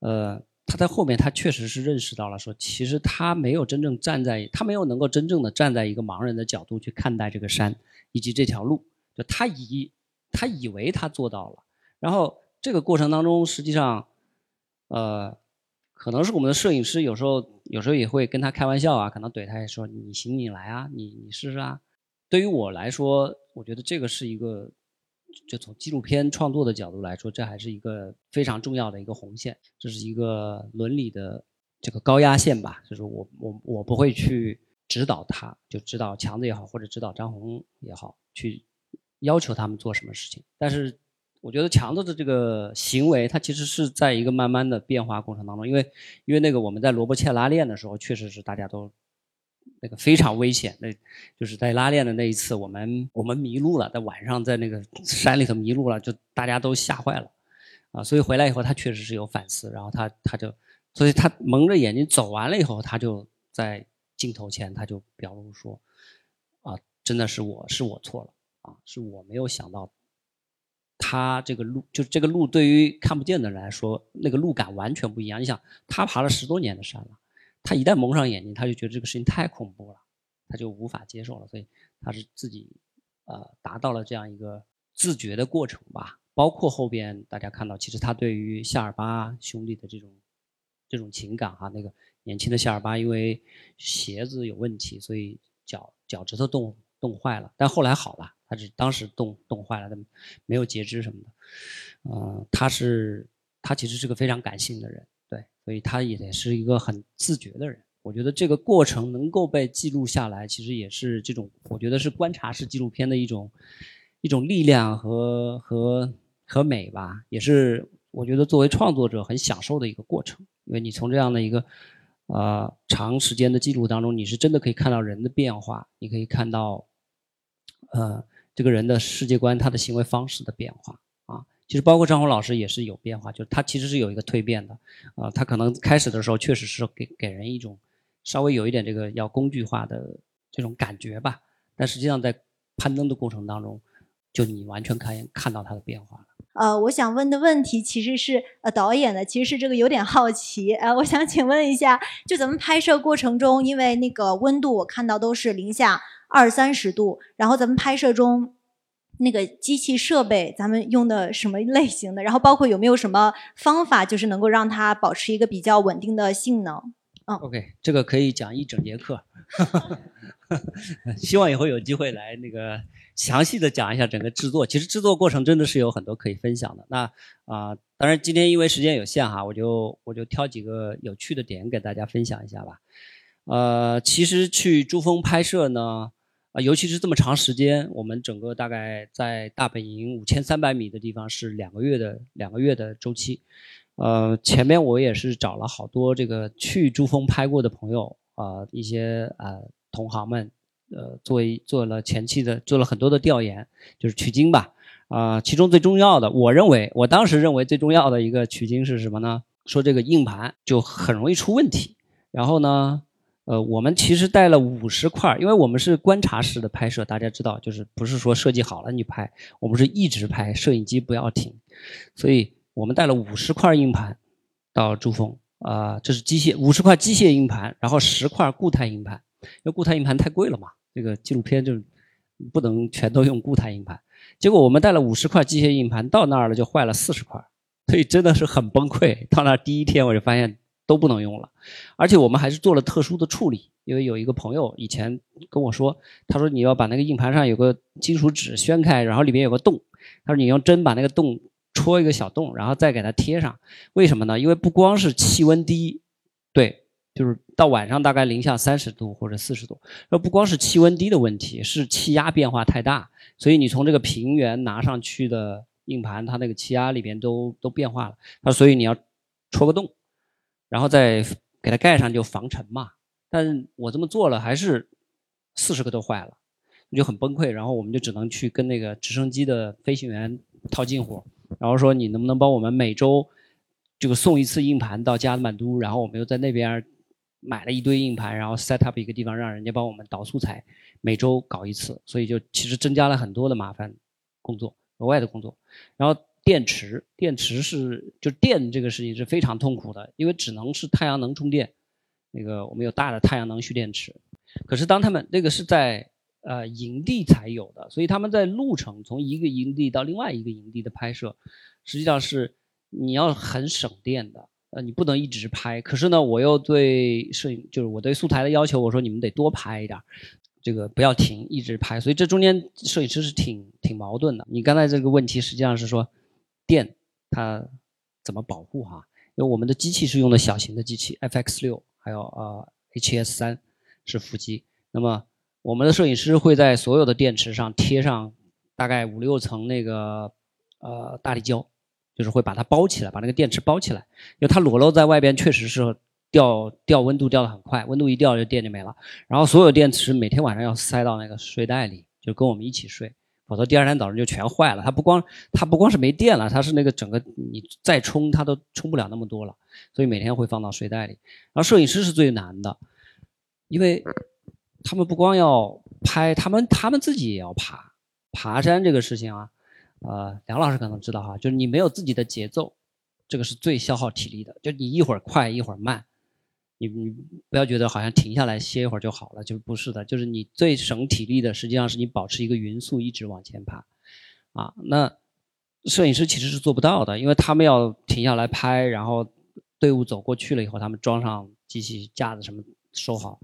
呃他在后面他确实是认识到了说，其实他没有真正站在他没有能够真正的站在一个盲人的角度去看待这个山以及这条路，就他以他以为他做到了，然后这个过程当中实际上呃。可能是我们的摄影师有时候有时候也会跟他开玩笑啊，可能怼他也说你行你来啊，你你试试啊。对于我来说，我觉得这个是一个，就从纪录片创作的角度来说，这还是一个非常重要的一个红线，这是一个伦理的这个高压线吧。就是我我我不会去指导他，就指导强子也好，或者指导张红也好，去要求他们做什么事情，但是。我觉得强子的这个行为，他其实是在一个慢慢的变化过程当中，因为因为那个我们在罗伯切拉练的时候，确实是大家都那个非常危险，那就是在拉练的那一次，我们我们迷路了，在晚上在那个山里头迷路了，就大家都吓坏了，啊，所以回来以后他确实是有反思，然后他他就，所以他蒙着眼睛走完了以后，他就在镜头前他就表露说，啊，真的是我是我错了啊，是我没有想到。他这个路，就这个路，对于看不见的人来说，那个路感完全不一样。你想，他爬了十多年的山了，他一旦蒙上眼睛，他就觉得这个事情太恐怖了，他就无法接受了。所以他是自己，呃，达到了这样一个自觉的过程吧。包括后边大家看到，其实他对于夏尔巴兄弟的这种这种情感哈，那个年轻的夏尔巴因为鞋子有问题，所以脚脚趾头冻冻坏了，但后来好了。他是当时冻冻坏了，他没有截肢什么的，嗯、呃，他是他其实是个非常感性的人，对，所以他也是一个很自觉的人。我觉得这个过程能够被记录下来，其实也是这种，我觉得是观察式纪录片的一种一种力量和和和美吧，也是我觉得作为创作者很享受的一个过程，因为你从这样的一个呃长时间的记录当中，你是真的可以看到人的变化，你可以看到呃。这个人的世界观，他的行为方式的变化啊，其实包括张红老师也是有变化，就是他其实是有一个蜕变的啊，他可能开始的时候确实是给给人一种稍微有一点这个要工具化的这种感觉吧，但实际上在攀登的过程当中，就你完全看看到他的变化了。呃，我想问的问题其实是呃导演的，其实是这个有点好奇，呃，我想请问一下，就咱们拍摄过程中，因为那个温度我看到都是零下。二三十度，然后咱们拍摄中那个机器设备，咱们用的什么类型的？然后包括有没有什么方法，就是能够让它保持一个比较稳定的性能？嗯，OK，这个可以讲一整节课，希望以后有机会来那个详细的讲一下整个制作。其实制作过程真的是有很多可以分享的。那啊、当然今天因为时间有限哈，我就我就挑几个有趣的点给大家分享一下吧。呃，其实去珠峰拍摄呢。啊，尤其是这么长时间，我们整个大概在大本营五千三百米的地方是两个月的两个月的周期。呃，前面我也是找了好多这个去珠峰拍过的朋友啊、呃，一些呃同行们呃做一做了前期的做了很多的调研，就是取经吧。啊、其中最重要的，我认为我当时认为最重要的一个取经是什么呢？说这个硬盘就很容易出问题。然后呢，呃，我们其实带了五十块，因为我们是观察式的拍摄，大家知道，就是不是说设计好了你拍，我们是一直拍，摄影机不要停，所以我们带了五十块硬盘到珠峰啊、这是机械五十块机械硬盘，然后十块固态硬盘，因为固态硬盘太贵了嘛，这个纪录片就不能全都用固态硬盘。结果我们带了五十块机械硬盘到那儿了，就坏了四十块，所以真的是很崩溃。到那第一天我就发现都不能用了，而且我们还是做了特殊的处理，因为有一个朋友以前跟我说，他说你要把那个硬盘上有个金属纸掀开，然后里面有个洞，他说你用针把那个洞戳一个小洞，然后再给它贴上。为什么呢？因为不光是气温低，对，就是到晚上大概零下三十度或者四十度，那不光是气温低的问题，是气压变化太大，所以你从这个平原拿上去的硬盘，它那个气压里边都都变化了，那所以你要戳个洞，然后再给它盖上就防尘嘛。但我这么做了，还是四十个都坏了，我就很崩溃。然后我们就只能去跟那个直升机的飞行员套近乎，然后说你能不能帮我们每周这个送一次硬盘到加德满都，然后我们又在那边买了一堆硬盘，然后 set up 一个地方让人家帮我们导素材，每周搞一次，所以就其实增加了很多的麻烦工作，额外的工作。然后电池，电池是就电这个事情是非常痛苦的，因为只能是太阳能充电，那个我们有大的太阳能蓄电池，可是当他们那个是在呃营地才有的，所以他们在路程从一个营地到另外一个营地的拍摄，实际上是你要很省电的，呃，你不能一直拍。可是呢，我又对摄影就是我对素材的要求，我说你们得多拍一点，这个不要停，一直拍。所以这中间摄影师是挺挺矛盾的。你刚才这个问题实际上是说电它怎么保护哈？因为我们的机器是用的小型的机器，FX 六还有呃 HS 三是副机。那么我们的摄影师会在所有的电池上贴上大概五六层那个呃大力胶，就是会把它包起来，把那个电池包起来，因为它裸露在外边确实是掉掉温度掉的很快，温度一掉就电就没了。然后所有电池每天晚上要塞到那个睡袋里，就跟我们一起睡，否则第二天早上就全坏了。它不光它不光是没电了，它是那个整个你再充它都充不了那么多了，所以每天会放到睡袋里。然后摄影师是最难的，因为他们不光要拍，他们他们自己也要爬。爬山这个事情啊，呃，梁老师可能知道哈，就是你没有自己的节奏，这个是最消耗体力的。就你一会儿快一会儿慢，你你不要觉得好像停下来歇一会儿就好了，就不是的。就是你最省体力的，实际上是你保持一个匀速一直往前爬，啊，那摄影师其实是做不到的，因为他们要停下来拍，然后队伍走过去了以后，他们装上机器架子什么收好，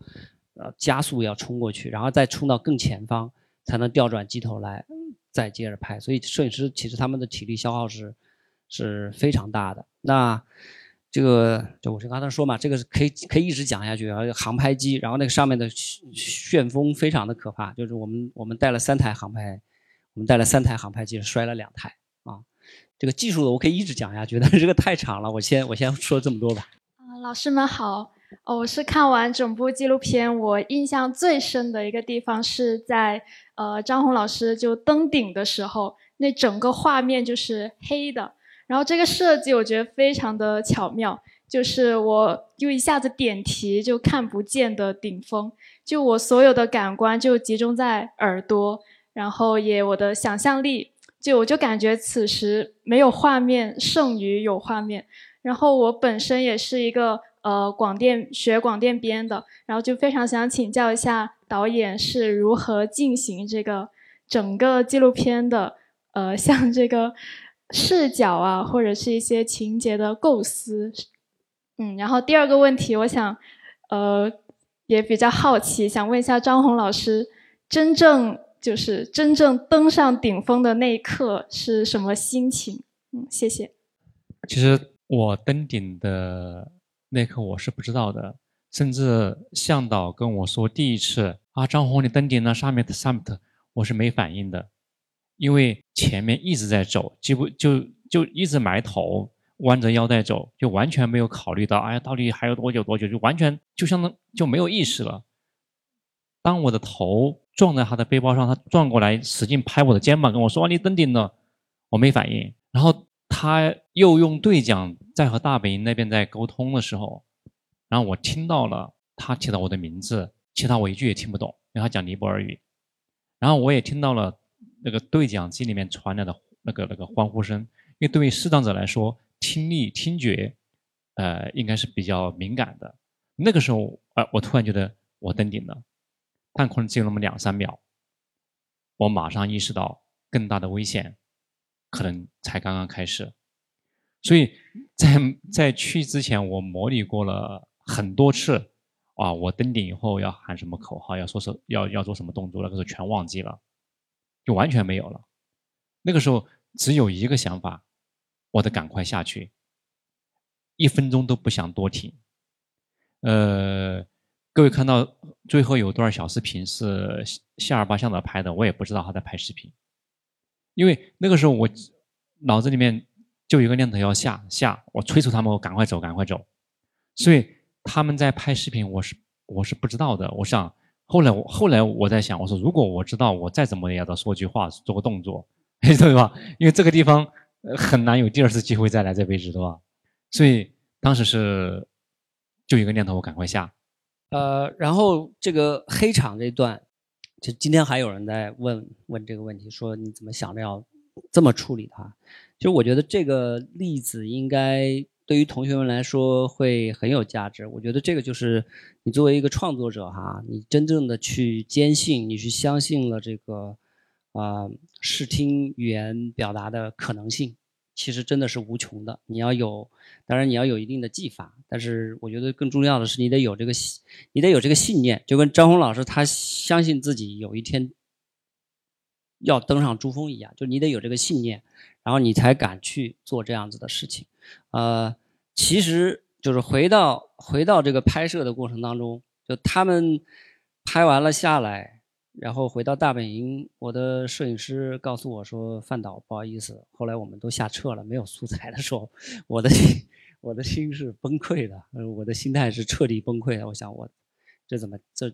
呃，加速要冲过去，然后再冲到更前方，才能调转机头来，再接着拍。所以摄影师其实他们的体力消耗是是非常大的。那这个就我是刚才说嘛，这个是可以可以一直讲下去。然后航拍机，然后那个上面的旋旋风非常的可怕，就是我们我们带了三台航拍，我们带了三台航拍机，摔了两台啊。这个技术的我可以一直讲下去，但是这个太长了，我先我先说这么多吧。啊，老师们好。哦，我是看完整部纪录片，我印象最深的一个地方是在呃张红老师就登顶的时候，那整个画面就是黑的，然后这个设计我觉得非常的巧妙，就是我就一下子点题就看不见的顶峰，就我所有的感官就集中在耳朵，然后也我的想象力，就我就感觉此时没有画面胜于有画面，然后我本身也是一个。呃，广电学广电编的，然后就非常想请教一下导演是如何进行这个整个纪录片的，呃，像这个视角啊，或者是一些情节的构思。嗯，然后第二个问题，我想，呃，也比较好奇，想问一下张红老师，真正就是真正登上顶峰的那一刻是什么心情？嗯，谢谢。其实我登顶的。那刻我是不知道的，甚至向导跟我说第一次啊，张红你登顶了，summit summit，我是没反应的，因为前面一直在走，几乎就就一直埋头弯着腰在走，就完全没有考虑到，哎呀，到底还有多久多久，就完全就相当就没有意识了。当我的头撞在他的背包上，他转过来使劲拍我的肩膀，跟我说：“你登顶了。”我没反应。然后他又用对讲在和大本营那边在沟通的时候，然后我听到了他提到我的名字，其他我一句也听不懂，因为他讲尼泊尔语。然后我也听到了那个对讲机里面传来的那个那个欢呼声，因为对于视障者来说，听力听觉，呃，应该是比较敏感的。那个时候，呃，我突然觉得我登顶了，但可能只有那么两三秒，我马上意识到更大的危险可能才刚刚开始。所以在在去之前，我模拟过了很多次。啊，我登顶以后要喊什么口号，要说是要要做什么动作，那个时候全忘记了，就完全没有了。那个时候只有一个想法，我得赶快下去，一分钟都不想多停。呃，各位看到最后有段小视频是夏尔巴向导拍的，我也不知道他在拍视频，因为那个时候我脑子里面就有一个念头要下下，我催促他们我赶快走赶快走，所以。他们在拍视频，我是我是不知道的。我想后来我后来我在想，我说如果我知道，我再怎么也要说句话，做个动作，对吧？因为这个地方很难有第二次机会再来这位置，对吧？所以当时是就一个念头，我赶快下。呃，然后这个黑场这段，就今天还有人在问问这个问题，说你怎么想着要这么处理它？其实我觉得这个例子应该。对于同学们来说会很有价值。我觉得这个就是你作为一个创作者哈，你真正的去坚信，你去相信了这个啊视听语言表达的可能性，其实真的是无穷的。你要有，当然你要有一定的技法，但是我觉得更重要的是你得有这个信，你得有这个信念。就跟张红老师他相信自己有一天要登上珠峰一样，就你得有这个信念，然后你才敢去做这样子的事情。呃，其实就是回到回到这个拍摄的过程当中，就他们拍完了下来，然后回到大本营，我的摄影师告诉我说：“范导，不好意思，后来我们都下撤了，没有素材的时候，我的心我的心是崩溃的，我的心态是彻底崩溃的。我想，我这怎么这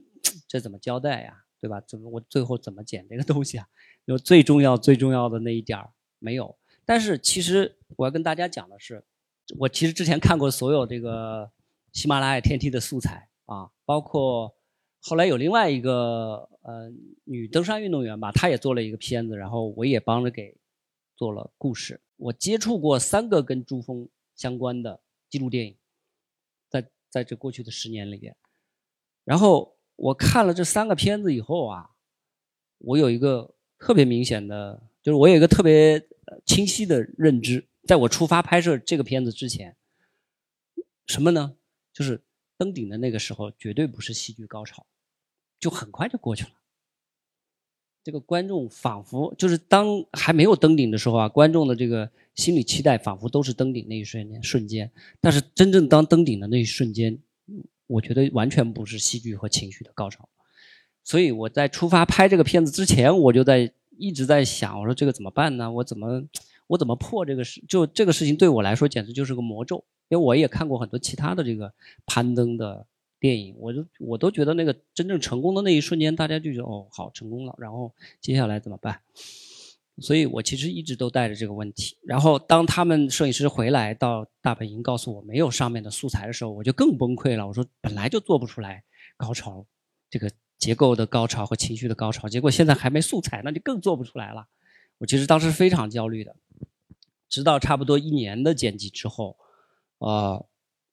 这怎么交代呀？对吧？怎么我最后怎么剪这个东西啊？因为最重要最重要的那一点儿没有。但是其实我要跟大家讲的是。我其实之前看过所有这个喜马拉雅天梯的素材啊，包括后来有另外一个呃女登山运动员吧，她也做了一个片子，然后我也帮着给做了故事。我接触过三个跟珠峰相关的纪录电影，在在这过去的十年里边，然后我看了这三个片子以后啊，我有一个特别明显的，就是我有一个特别清晰的认知。在我出发拍摄这个片子之前，什么呢？就是登顶的那个时候，绝对不是戏剧高潮，就很快就过去了。这个观众仿佛就是当还没有登顶的时候啊，观众的这个心理期待仿佛都是登顶那一瞬间瞬间。但是真正当登顶的那一瞬间，我觉得完全不是戏剧和情绪的高潮。所以我在出发拍这个片子之前，我就在一直在想，我说这个怎么办呢？我怎么？我怎么破这个事？就这个事情对我来说简直就是个魔咒，因为我也看过很多其他的这个攀登的电影，我就我都觉得那个真正成功的那一瞬间，大家就觉得哦，好成功了，然后接下来怎么办？所以我其实一直都带着这个问题。然后当他们摄影师回来到大本营告诉我没有上面的素材的时候，我就更崩溃了。我说本来就做不出来高潮，这个结构的高潮和情绪的高潮，结果现在还没素材，那就更做不出来了。我其实当时非常焦虑的。直到差不多一年的剪辑之后，呃，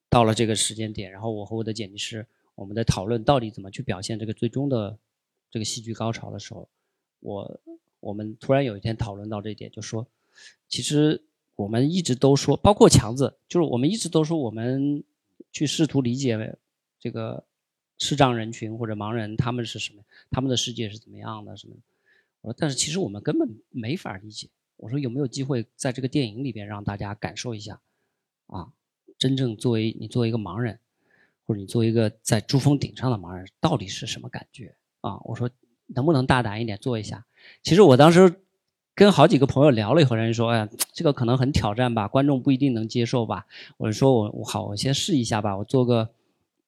到了这个时间点，然后我和我的剪辑师我们在讨论到底怎么去表现这个最终的这个戏剧高潮的时候，我我们突然有一天讨论到这一点，就说，其实我们一直都说，包括强子，就是我们一直都说我们去试图理解这个视障人群或者盲人他们是什么，他们的世界是怎么样的什么，我说，但是其实我们根本没法理解。我说有没有机会在这个电影里边让大家感受一下，啊，真正作为你作为一个盲人，或者你作为一个在珠峰顶上的盲人，到底是什么感觉啊？我说能不能大胆一点做一下？其实我当时跟好几个朋友聊了以后，人家说，哎呀，这个可能很挑战吧，观众不一定能接受吧。我说我我好，我先试一下吧，我做个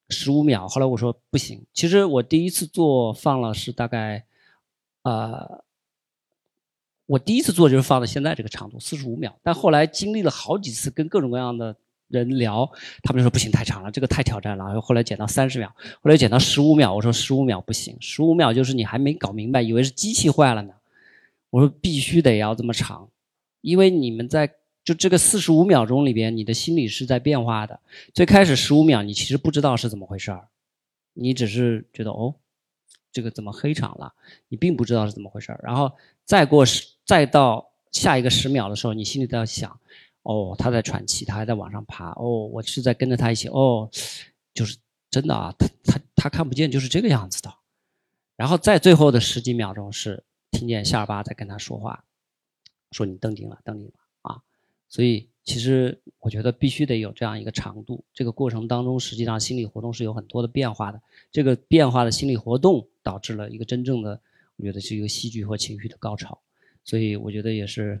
十五秒。后来我说不行，其实我第一次做放了是大概，呃，我第一次做就是放到现在这个长度四十五秒，但后来经历了好几次跟各种各样的人聊，他们就说不行，太长了，这个太挑战了。然后后来减到三十秒，后来减到十五秒，我说十五秒不行，十五秒就是你还没搞明白，以为是机器坏了呢。我说必须得要这么长，因为你们在就这个四十五秒钟里边，你的心理是在变化的。最开始十五秒，你其实不知道是怎么回事儿，你只是觉得哦，这个怎么黑场了？你并不知道是怎么回事儿。然后再过十，再到下一个十秒的时候，你心里都要想，哦，他在喘气，他还在往上爬，哦，我是在跟着他一起，哦，就是真的啊，他他他看不见，就是这个样子的。然后在最后的十几秒钟是。听见夏尔巴在跟他说话，说你登顶了，登顶了啊！所以其实我觉得必须得有这样一个长度。这个过程当中，实际上心理活动是有很多的变化的。这个变化的心理活动导致了一个真正的，我觉得是一个戏剧和情绪的高潮。所以我觉得也是，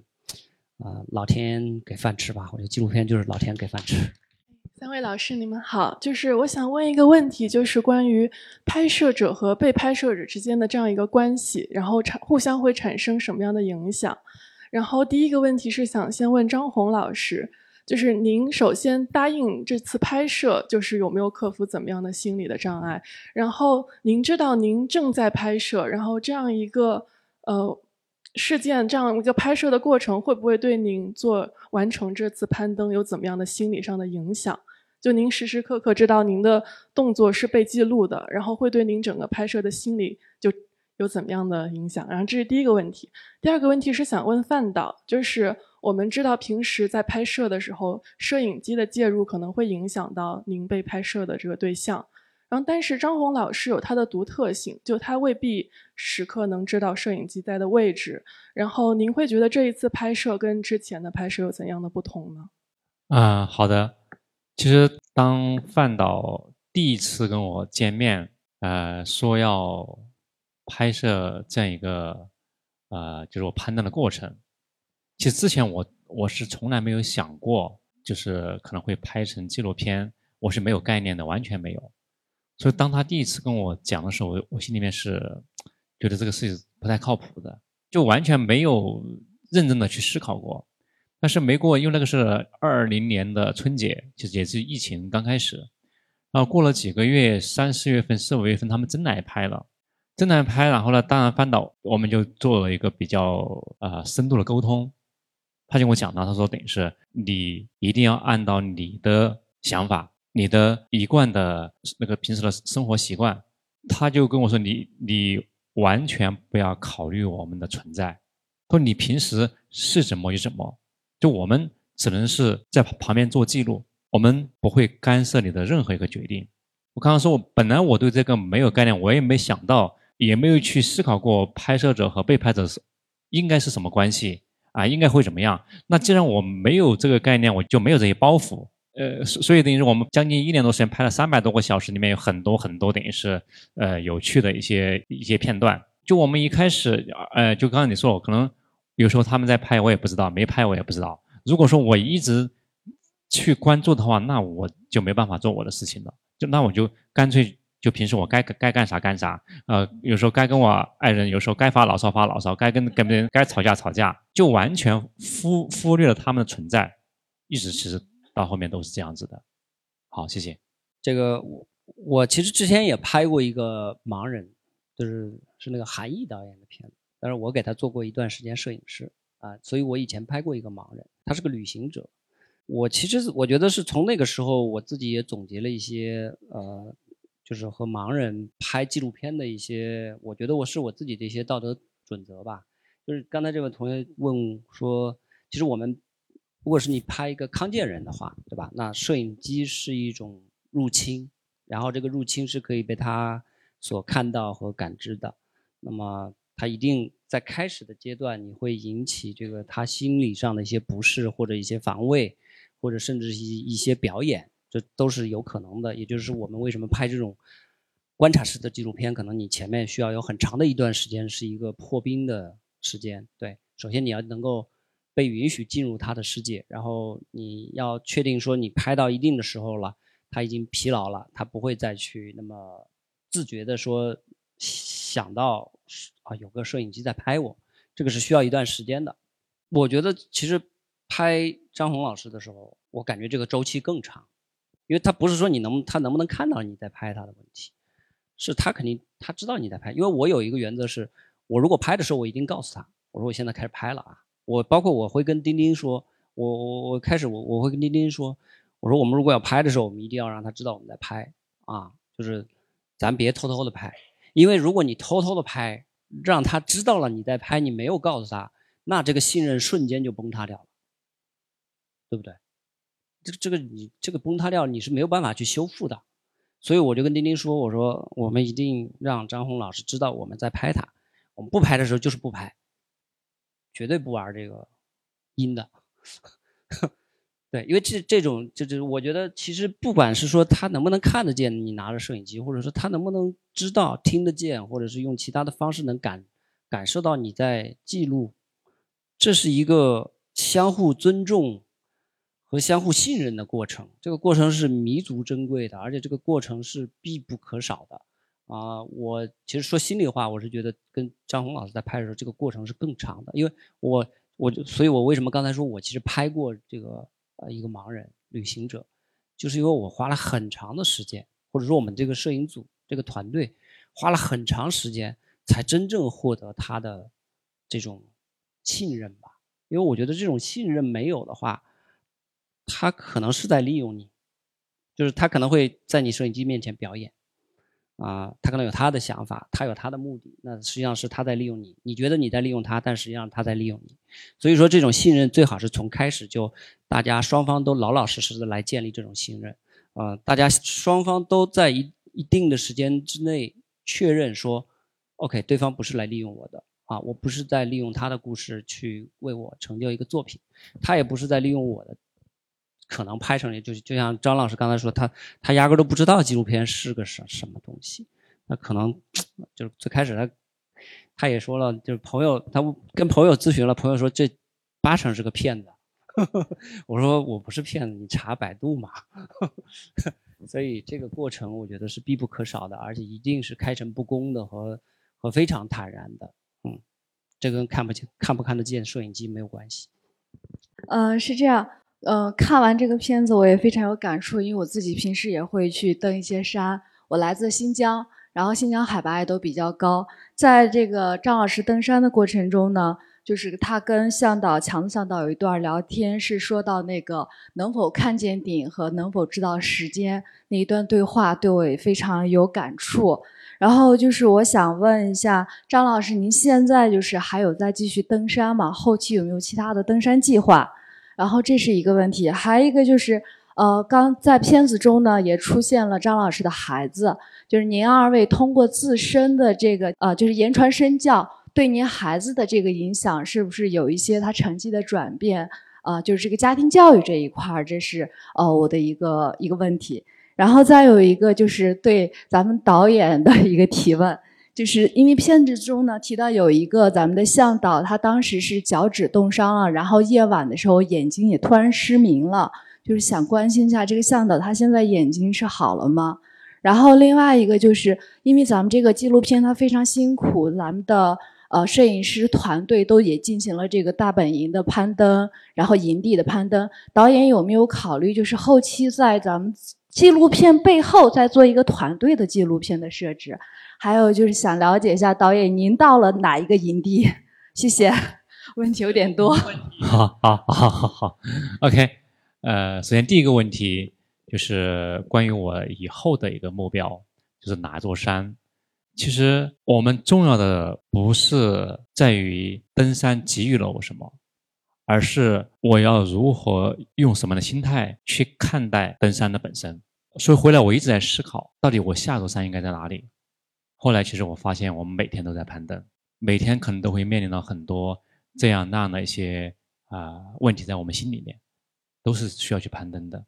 啊，老天给饭吃吧。我觉得纪录片就是老天给饭吃。三位老师，你们好。就是我想问一个问题，就是关于拍摄者和被拍摄者之间的这样一个关系，然后产互相会产生什么样的影响？然后第一个问题是想先问张红老师，就是您首先答应这次拍摄，就是有没有克服怎么样的心理的障碍？然后您知道您正在拍摄，然后这样一个呃。事件这样一个拍摄的过程，会不会对您做完成这次攀登有怎么样的心理上的影响？就您时时刻刻知道您的动作是被记录的，然后会对您整个拍摄的心理就有怎么样的影响？然后这是第一个问题。第二个问题是想问范导，就是我们知道平时在拍摄的时候，摄影机的介入可能会影响到您被拍摄的这个对象。但是张红老师有他的独特性，就他未必时刻能知道摄影机在的位置。然后，您会觉得这一次拍摄跟之前的拍摄有怎样的不同呢？啊，好的。其实，当范导第一次跟我见面，呃，说要拍摄这样一个，呃，就是我攀登的过程。其实之前我我是从来没有想过，就是可能会拍成纪录片，我是没有概念的，完全没有。所以，当他第一次跟我讲的时候，我我心里面是觉得这个事情不太靠谱的，就完全没有认真的去思考过。但是没过，因为那个是二零年的春节，其实也是疫情刚开始。然后过了几个月，三四月份、四五月份，他们真来拍了，真来拍。然后呢，当然翻导我们就做了一个比较啊深度的沟通。他就跟我讲到，他说等于是你一定要按照你的想法。你的一贯的那个平时的生活习惯，他就跟我说：“你你完全不要考虑我们的存在，说你平时是怎么就怎么，就我们只能是在旁边做记录，我们不会干涉你的任何一个决定。”我刚刚说，我本来我对这个没有概念，我也没想到，也没有去思考过拍摄者和被拍者是应该是什么关系啊，应该会怎么样？那既然我没有这个概念，我就没有这些包袱。呃，所所以等于是我们将近一年多时间拍了三百多个小时，里面有很多很多等于是呃有趣的一些一些片段。就我们一开始，呃，就刚刚你说，可能有时候他们在拍，我也不知道；没拍，我也不知道。如果说我一直去关注的话，那我就没办法做我的事情了。就那我就干脆就平时我该该干啥干啥。呃，有时候该跟我爱人，有时候该发牢骚发牢骚，该跟跟别人该吵架吵架，就完全忽忽略了他们的存在，一直其实。到后面都是这样子的，好，谢谢。这个我我其实之前也拍过一个盲人，就是是那个韩毅导演的片子，但是我给他做过一段时间摄影师啊，所以我以前拍过一个盲人，他是个旅行者。我其实我觉得是从那个时候我自己也总结了一些呃，就是和盲人拍纪录片的一些，我觉得我是我自己的一些道德准则吧。就是刚才这位同学问说，其实我们。如果是你拍一个康健人的话，对吧？那摄影机是一种入侵，然后这个入侵是可以被他所看到和感知的。那么他一定在开始的阶段，你会引起这个他心理上的一些不适或者一些防卫，或者甚至一一些表演，这都是有可能的。也就是我们为什么拍这种观察式的纪录片，可能你前面需要有很长的一段时间是一个破冰的时间。对，首先你要能够。被允许进入他的世界，然后你要确定说你拍到一定的时候了，他已经疲劳了，他不会再去那么自觉的说想到啊有个摄影机在拍我，这个是需要一段时间的。我觉得其实拍张红老师的时候，我感觉这个周期更长，因为他不是说你能他能不能看到你在拍他的问题，是他肯定他知道你在拍，因为我有一个原则是，我如果拍的时候我一定告诉他，我说我现在开始拍了啊，我包括我会跟丁丁说，我我我开始我我会跟丁丁说。我说我们如果要拍的时候，我们一定要让他知道我们在拍啊，就是咱别偷偷的拍，因为如果你偷偷的拍，让他知道了你在拍，你没有告诉他，那这个信任瞬间就崩塌掉了，对不对？这个这个你这个崩塌掉，你是没有办法去修复的。所以我就跟丁丁说，我说我们一定让张红老师知道我们在拍他，我们不拍的时候就是不拍，绝对不玩这个阴的。对，因为这这种，就就我觉得，其实不管是说他能不能看得见你拿着摄影机，或者说他能不能知道、听得见，或者是用其他的方式能感感受到你在记录，这是一个相互尊重和相互信任的过程。这个过程是弥足珍贵的，而且这个过程是必不可少的。啊，我其实说心里话，我是觉得跟张红老师在拍的时候，这个过程是更长的，因为我我就，所以我为什么刚才说我其实拍过这个。呃，一个盲人旅行者，就是因为我花了很长的时间，或者说我们这个摄影组这个团队花了很长时间，才真正获得他的这种信任吧。因为我觉得这种信任没有的话，他可能是在利用你，就是他可能会在你摄影机面前表演。啊，他可能有他的想法，他有他的目的，那实际上是他在利用你。你觉得你在利用他，但实际上他在利用你。所以说，这种信任最好是从开始就大家双方都老老实实的来建立这种信任。啊，大家双方都在一一定的时间之内确认说，OK，对方不是来利用我的啊，我不是在利用他的故事去为我成就一个作品，他也不是在利用我的。可能拍成，就就像张老师刚才说，他他压根都不知道纪录片是个什什么东西。那可能就是最开始他他也说了，就是朋友他跟朋友咨询了，朋友说这八成是个骗子。我说我不是骗子，你查百度嘛。所以这个过程我觉得是必不可少的，而且一定是开诚布公的和和非常坦然的。嗯，这跟看不见看不看得见摄影机没有关系。呃，是这样。呃，看完这个片子，我也非常有感触，因为我自己平时也会去登一些山。我来自新疆，然后新疆海拔也都比较高。在这个张老师登山的过程中呢，就是他跟向导强子向导有一段聊天，是说到那个能否看见顶和能否知道时间那一段对话，对我也非常有感触。然后就是我想问一下张老师，您现在就是还有在继续登山吗？后期有没有其他的登山计划？然后这是一个问题，还有一个就是，呃，刚在片子中呢也出现了张老师的孩子，就是您二位通过自身的这个呃，就是言传身教，对您孩子的这个影响是不是有一些他成绩的转变？啊，就是这个家庭教育这一块，这是呃我的一个一个问题。然后再有一个就是对咱们导演的一个提问。就是因为片子中呢提到有一个咱们的向导，他当时是脚趾冻伤了，然后夜晚的时候眼睛也突然失明了，就是想关心一下这个向导他现在眼睛是好了吗？然后另外一个就是因为咱们这个纪录片它非常辛苦，咱们的呃摄影师团队都也进行了这个大本营的攀登，然后营地的攀登，导演有没有考虑就是后期在咱们纪录片背后再做一个团队的纪录片的设置？还有就是想了解一下导演，您到了哪一个营地？谢谢，问题有点多。好好好好好，OK。呃，首先第一个问题就是关于我以后的一个目标，就是哪座山？其实我们重要的不是在于登山给予了我什么，而是我要如何用什么的心态去看待登山的本身。所以回来我一直在思考，到底我下座山应该在哪里？后来，其实我发现，我们每天都在攀登，每天可能都会面临到很多这样那样的一些啊问题，在我们心里面，都是需要去攀登的。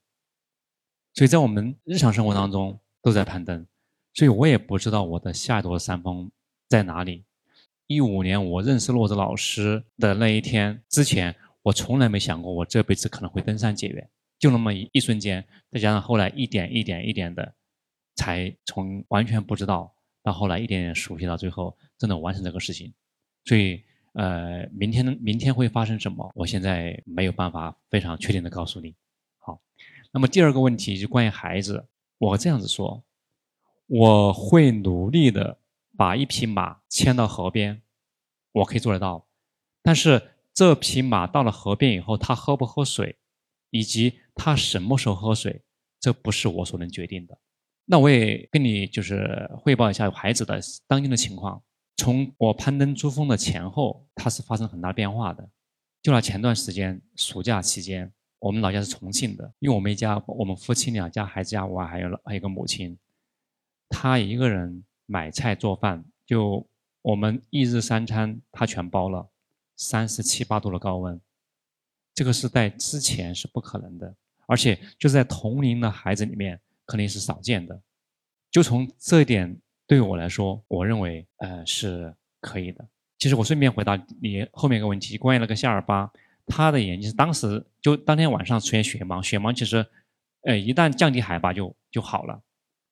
所以在我们日常生活当中都在攀登，所以我也不知道我的下一座山峰在哪里。一五年我认识骆子老师的那一天之前，我从来没想过我这辈子可能会登山结缘，就那么一一瞬间，再加上后来一点一点一点的，才从完全不知道到后来一点点熟悉到最后真的完成这个事情。所以，呃，明天明天会发生什么，我现在没有办法非常确定的告诉你。好，那么第二个问题就关于孩子，我这样子说，我会努力的把一匹马牵到河边，我可以做得到，但是这匹马到了河边以后，它喝不喝水？以及他什么时候喝水，这不是我所能决定的。那我也跟你就是汇报一下孩子的当今的情况。从我攀登珠峰的前后，它是发生很大变化的。就拿前段时间暑假期间，我们老家是重庆的，因为我们一家我们夫妻俩加孩子家我还有还有个母亲，他一个人买菜做饭，就我们一日三餐他全包了，三十七八度的高温。这个是在之前是不可能的，而且就在同龄的孩子里面肯定是少见的。就从这一点对我来说，我认为呃是可以的。其实我顺便回答你后面一个问题，关于那个夏尔巴，他的眼睛是当时就当天晚上出现血盲，血盲其实呃一旦降低海拔就就好了，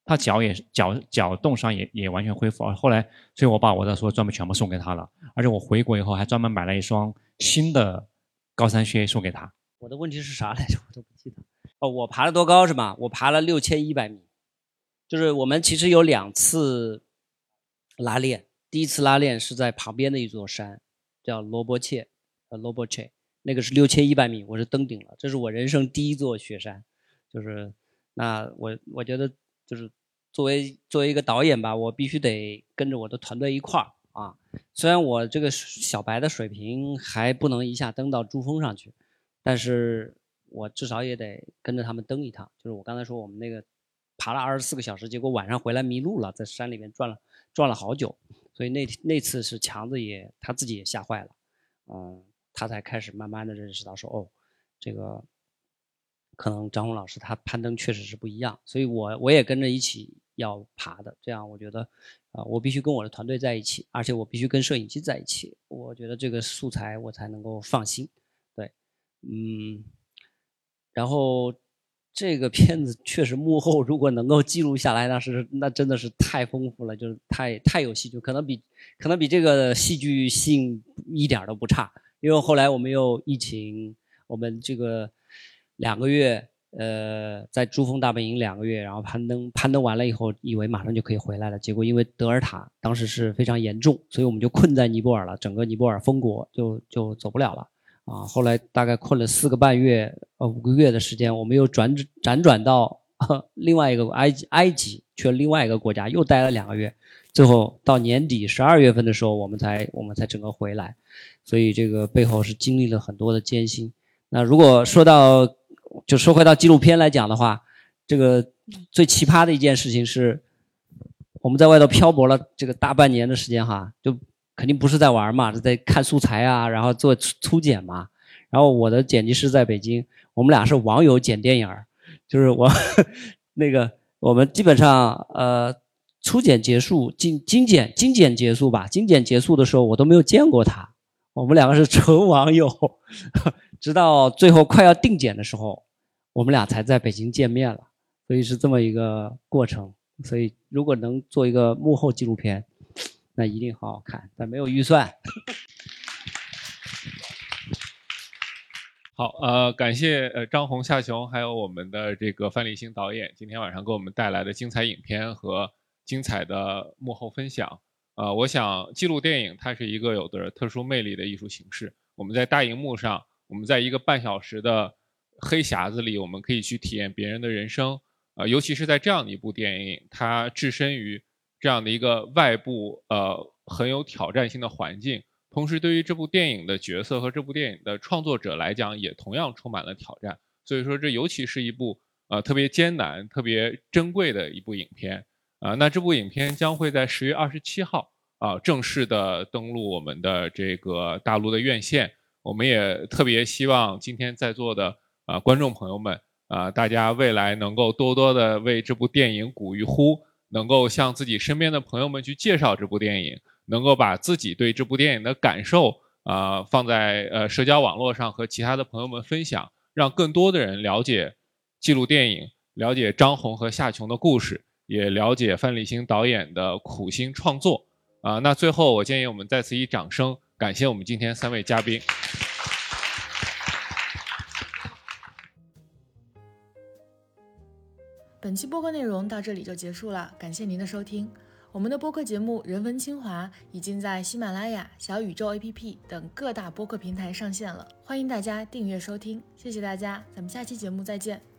他脚也脚脚冻伤也也完全恢复。后来，所以我把我的所有装备全部送给他了，而且我回国以后还专门买了一双新的。高山靴送给他。我的问题是啥来着？我都不记得。我爬了多高是吧？我爬了六千一百米。就是我们其实有两次拉练，第一次拉练是在旁边的一座山，叫罗伯切，呃，罗伯切，那个是六千一百米，我是登顶了。这是我人生第一座雪山。就是那我我觉得就是作为作为一个导演吧，我必须得跟着我的团队一块儿。啊，虽然我这个小白的水平还不能一下登到珠峰上去，但是我至少也得跟着他们登一趟。就是我刚才说我们那个爬了二十四个小时，结果晚上回来迷路了，在山里面转了转了好久，所以那那次是强子也他自己也吓坏了，嗯，他才开始慢慢的认识到说哦，这个可能张红老师他攀登确实是不一样，所以我我也跟着一起要爬的，这样我觉得。啊，我必须跟我的团队在一起，而且我必须跟摄影机在一起，我觉得这个素材我才能够放心。对，嗯，然后这个片子确实幕后如果能够记录下来，那是那真的是太丰富了，就是太太有戏剧，可能比可能比这个戏剧性一点都不差。因为后来我们又疫情，我们这个两个月。呃，在珠峰大本营两个月，然后攀登，攀登完了以后，以为马上就可以回来了，结果因为德尔塔当时是非常严重，所以我们就困在尼泊尔了，整个尼泊尔封国，就就走不了了啊。后来大概困了四个半月，呃五个月的时间，我们又转辗转到 另外一个埃及，埃及去了另外一个国家，又待了两个月，最后到年底十二月份的时候，我们才我们才整个回来，所以这个背后是经历了很多的艰辛。那如果说到，就说回到纪录片来讲的话，这个最奇葩的一件事情是，我们在外头漂泊了这个大半年的时间哈，就肯定不是在玩嘛，是在看素材啊，然后做粗剪嘛。然后我的剪辑师在北京，我们俩是网友剪电影儿就是我 那个我们基本上呃初剪结束，精精剪精剪结束吧，精剪结束的时候我都没有见过他，我们两个是纯网友。直到最后快要定剪的时候，我们俩才在北京见面了，所以是这么一个过程。所以如果能做一个幕后纪录片，那一定好好看，但没有预算。好，呃，感谢呃张红、夏琼，还有我们的这个范立新导演，今天晚上给我们带来的精彩影片和精彩的幕后分享。呃，我想记录电影它是一个有着特殊魅力的艺术形式，我们在大荧幕上。我们在一个半小时的黑匣子里，我们可以去体验别人的人生，啊，尤其是在这样的一部电影，它置身于这样的一个外部呃很有挑战性的环境，同时对于这部电影的角色和这部电影的创作者来讲，也同样充满了挑战。所以说，这尤其是一部呃特别艰难、特别珍贵的一部影片啊。那这部影片将会在十月二十七号啊正式的登陆我们的这个大陆的院线。我们也特别希望今天在座的啊观众朋友们啊，大家未来能够多多的为这部电影鼓一呼，能够向自己身边的朋友们去介绍这部电影，能够把自己对这部电影的感受啊放在呃社交网络上和其他的朋友们分享，让更多的人了解记录电影，了解张红和夏琼的故事，也了解范立新导演的苦心创作。啊，那最后我建议我们再次以掌声感谢我们今天三位嘉宾。本期播客内容到这里就结束了，感谢您的收听。我们的播客节目《人文清华》已经在喜马拉雅、小宇宙 APP 等各大播客平台上线了，欢迎大家订阅收听。谢谢大家，咱们下期节目再见。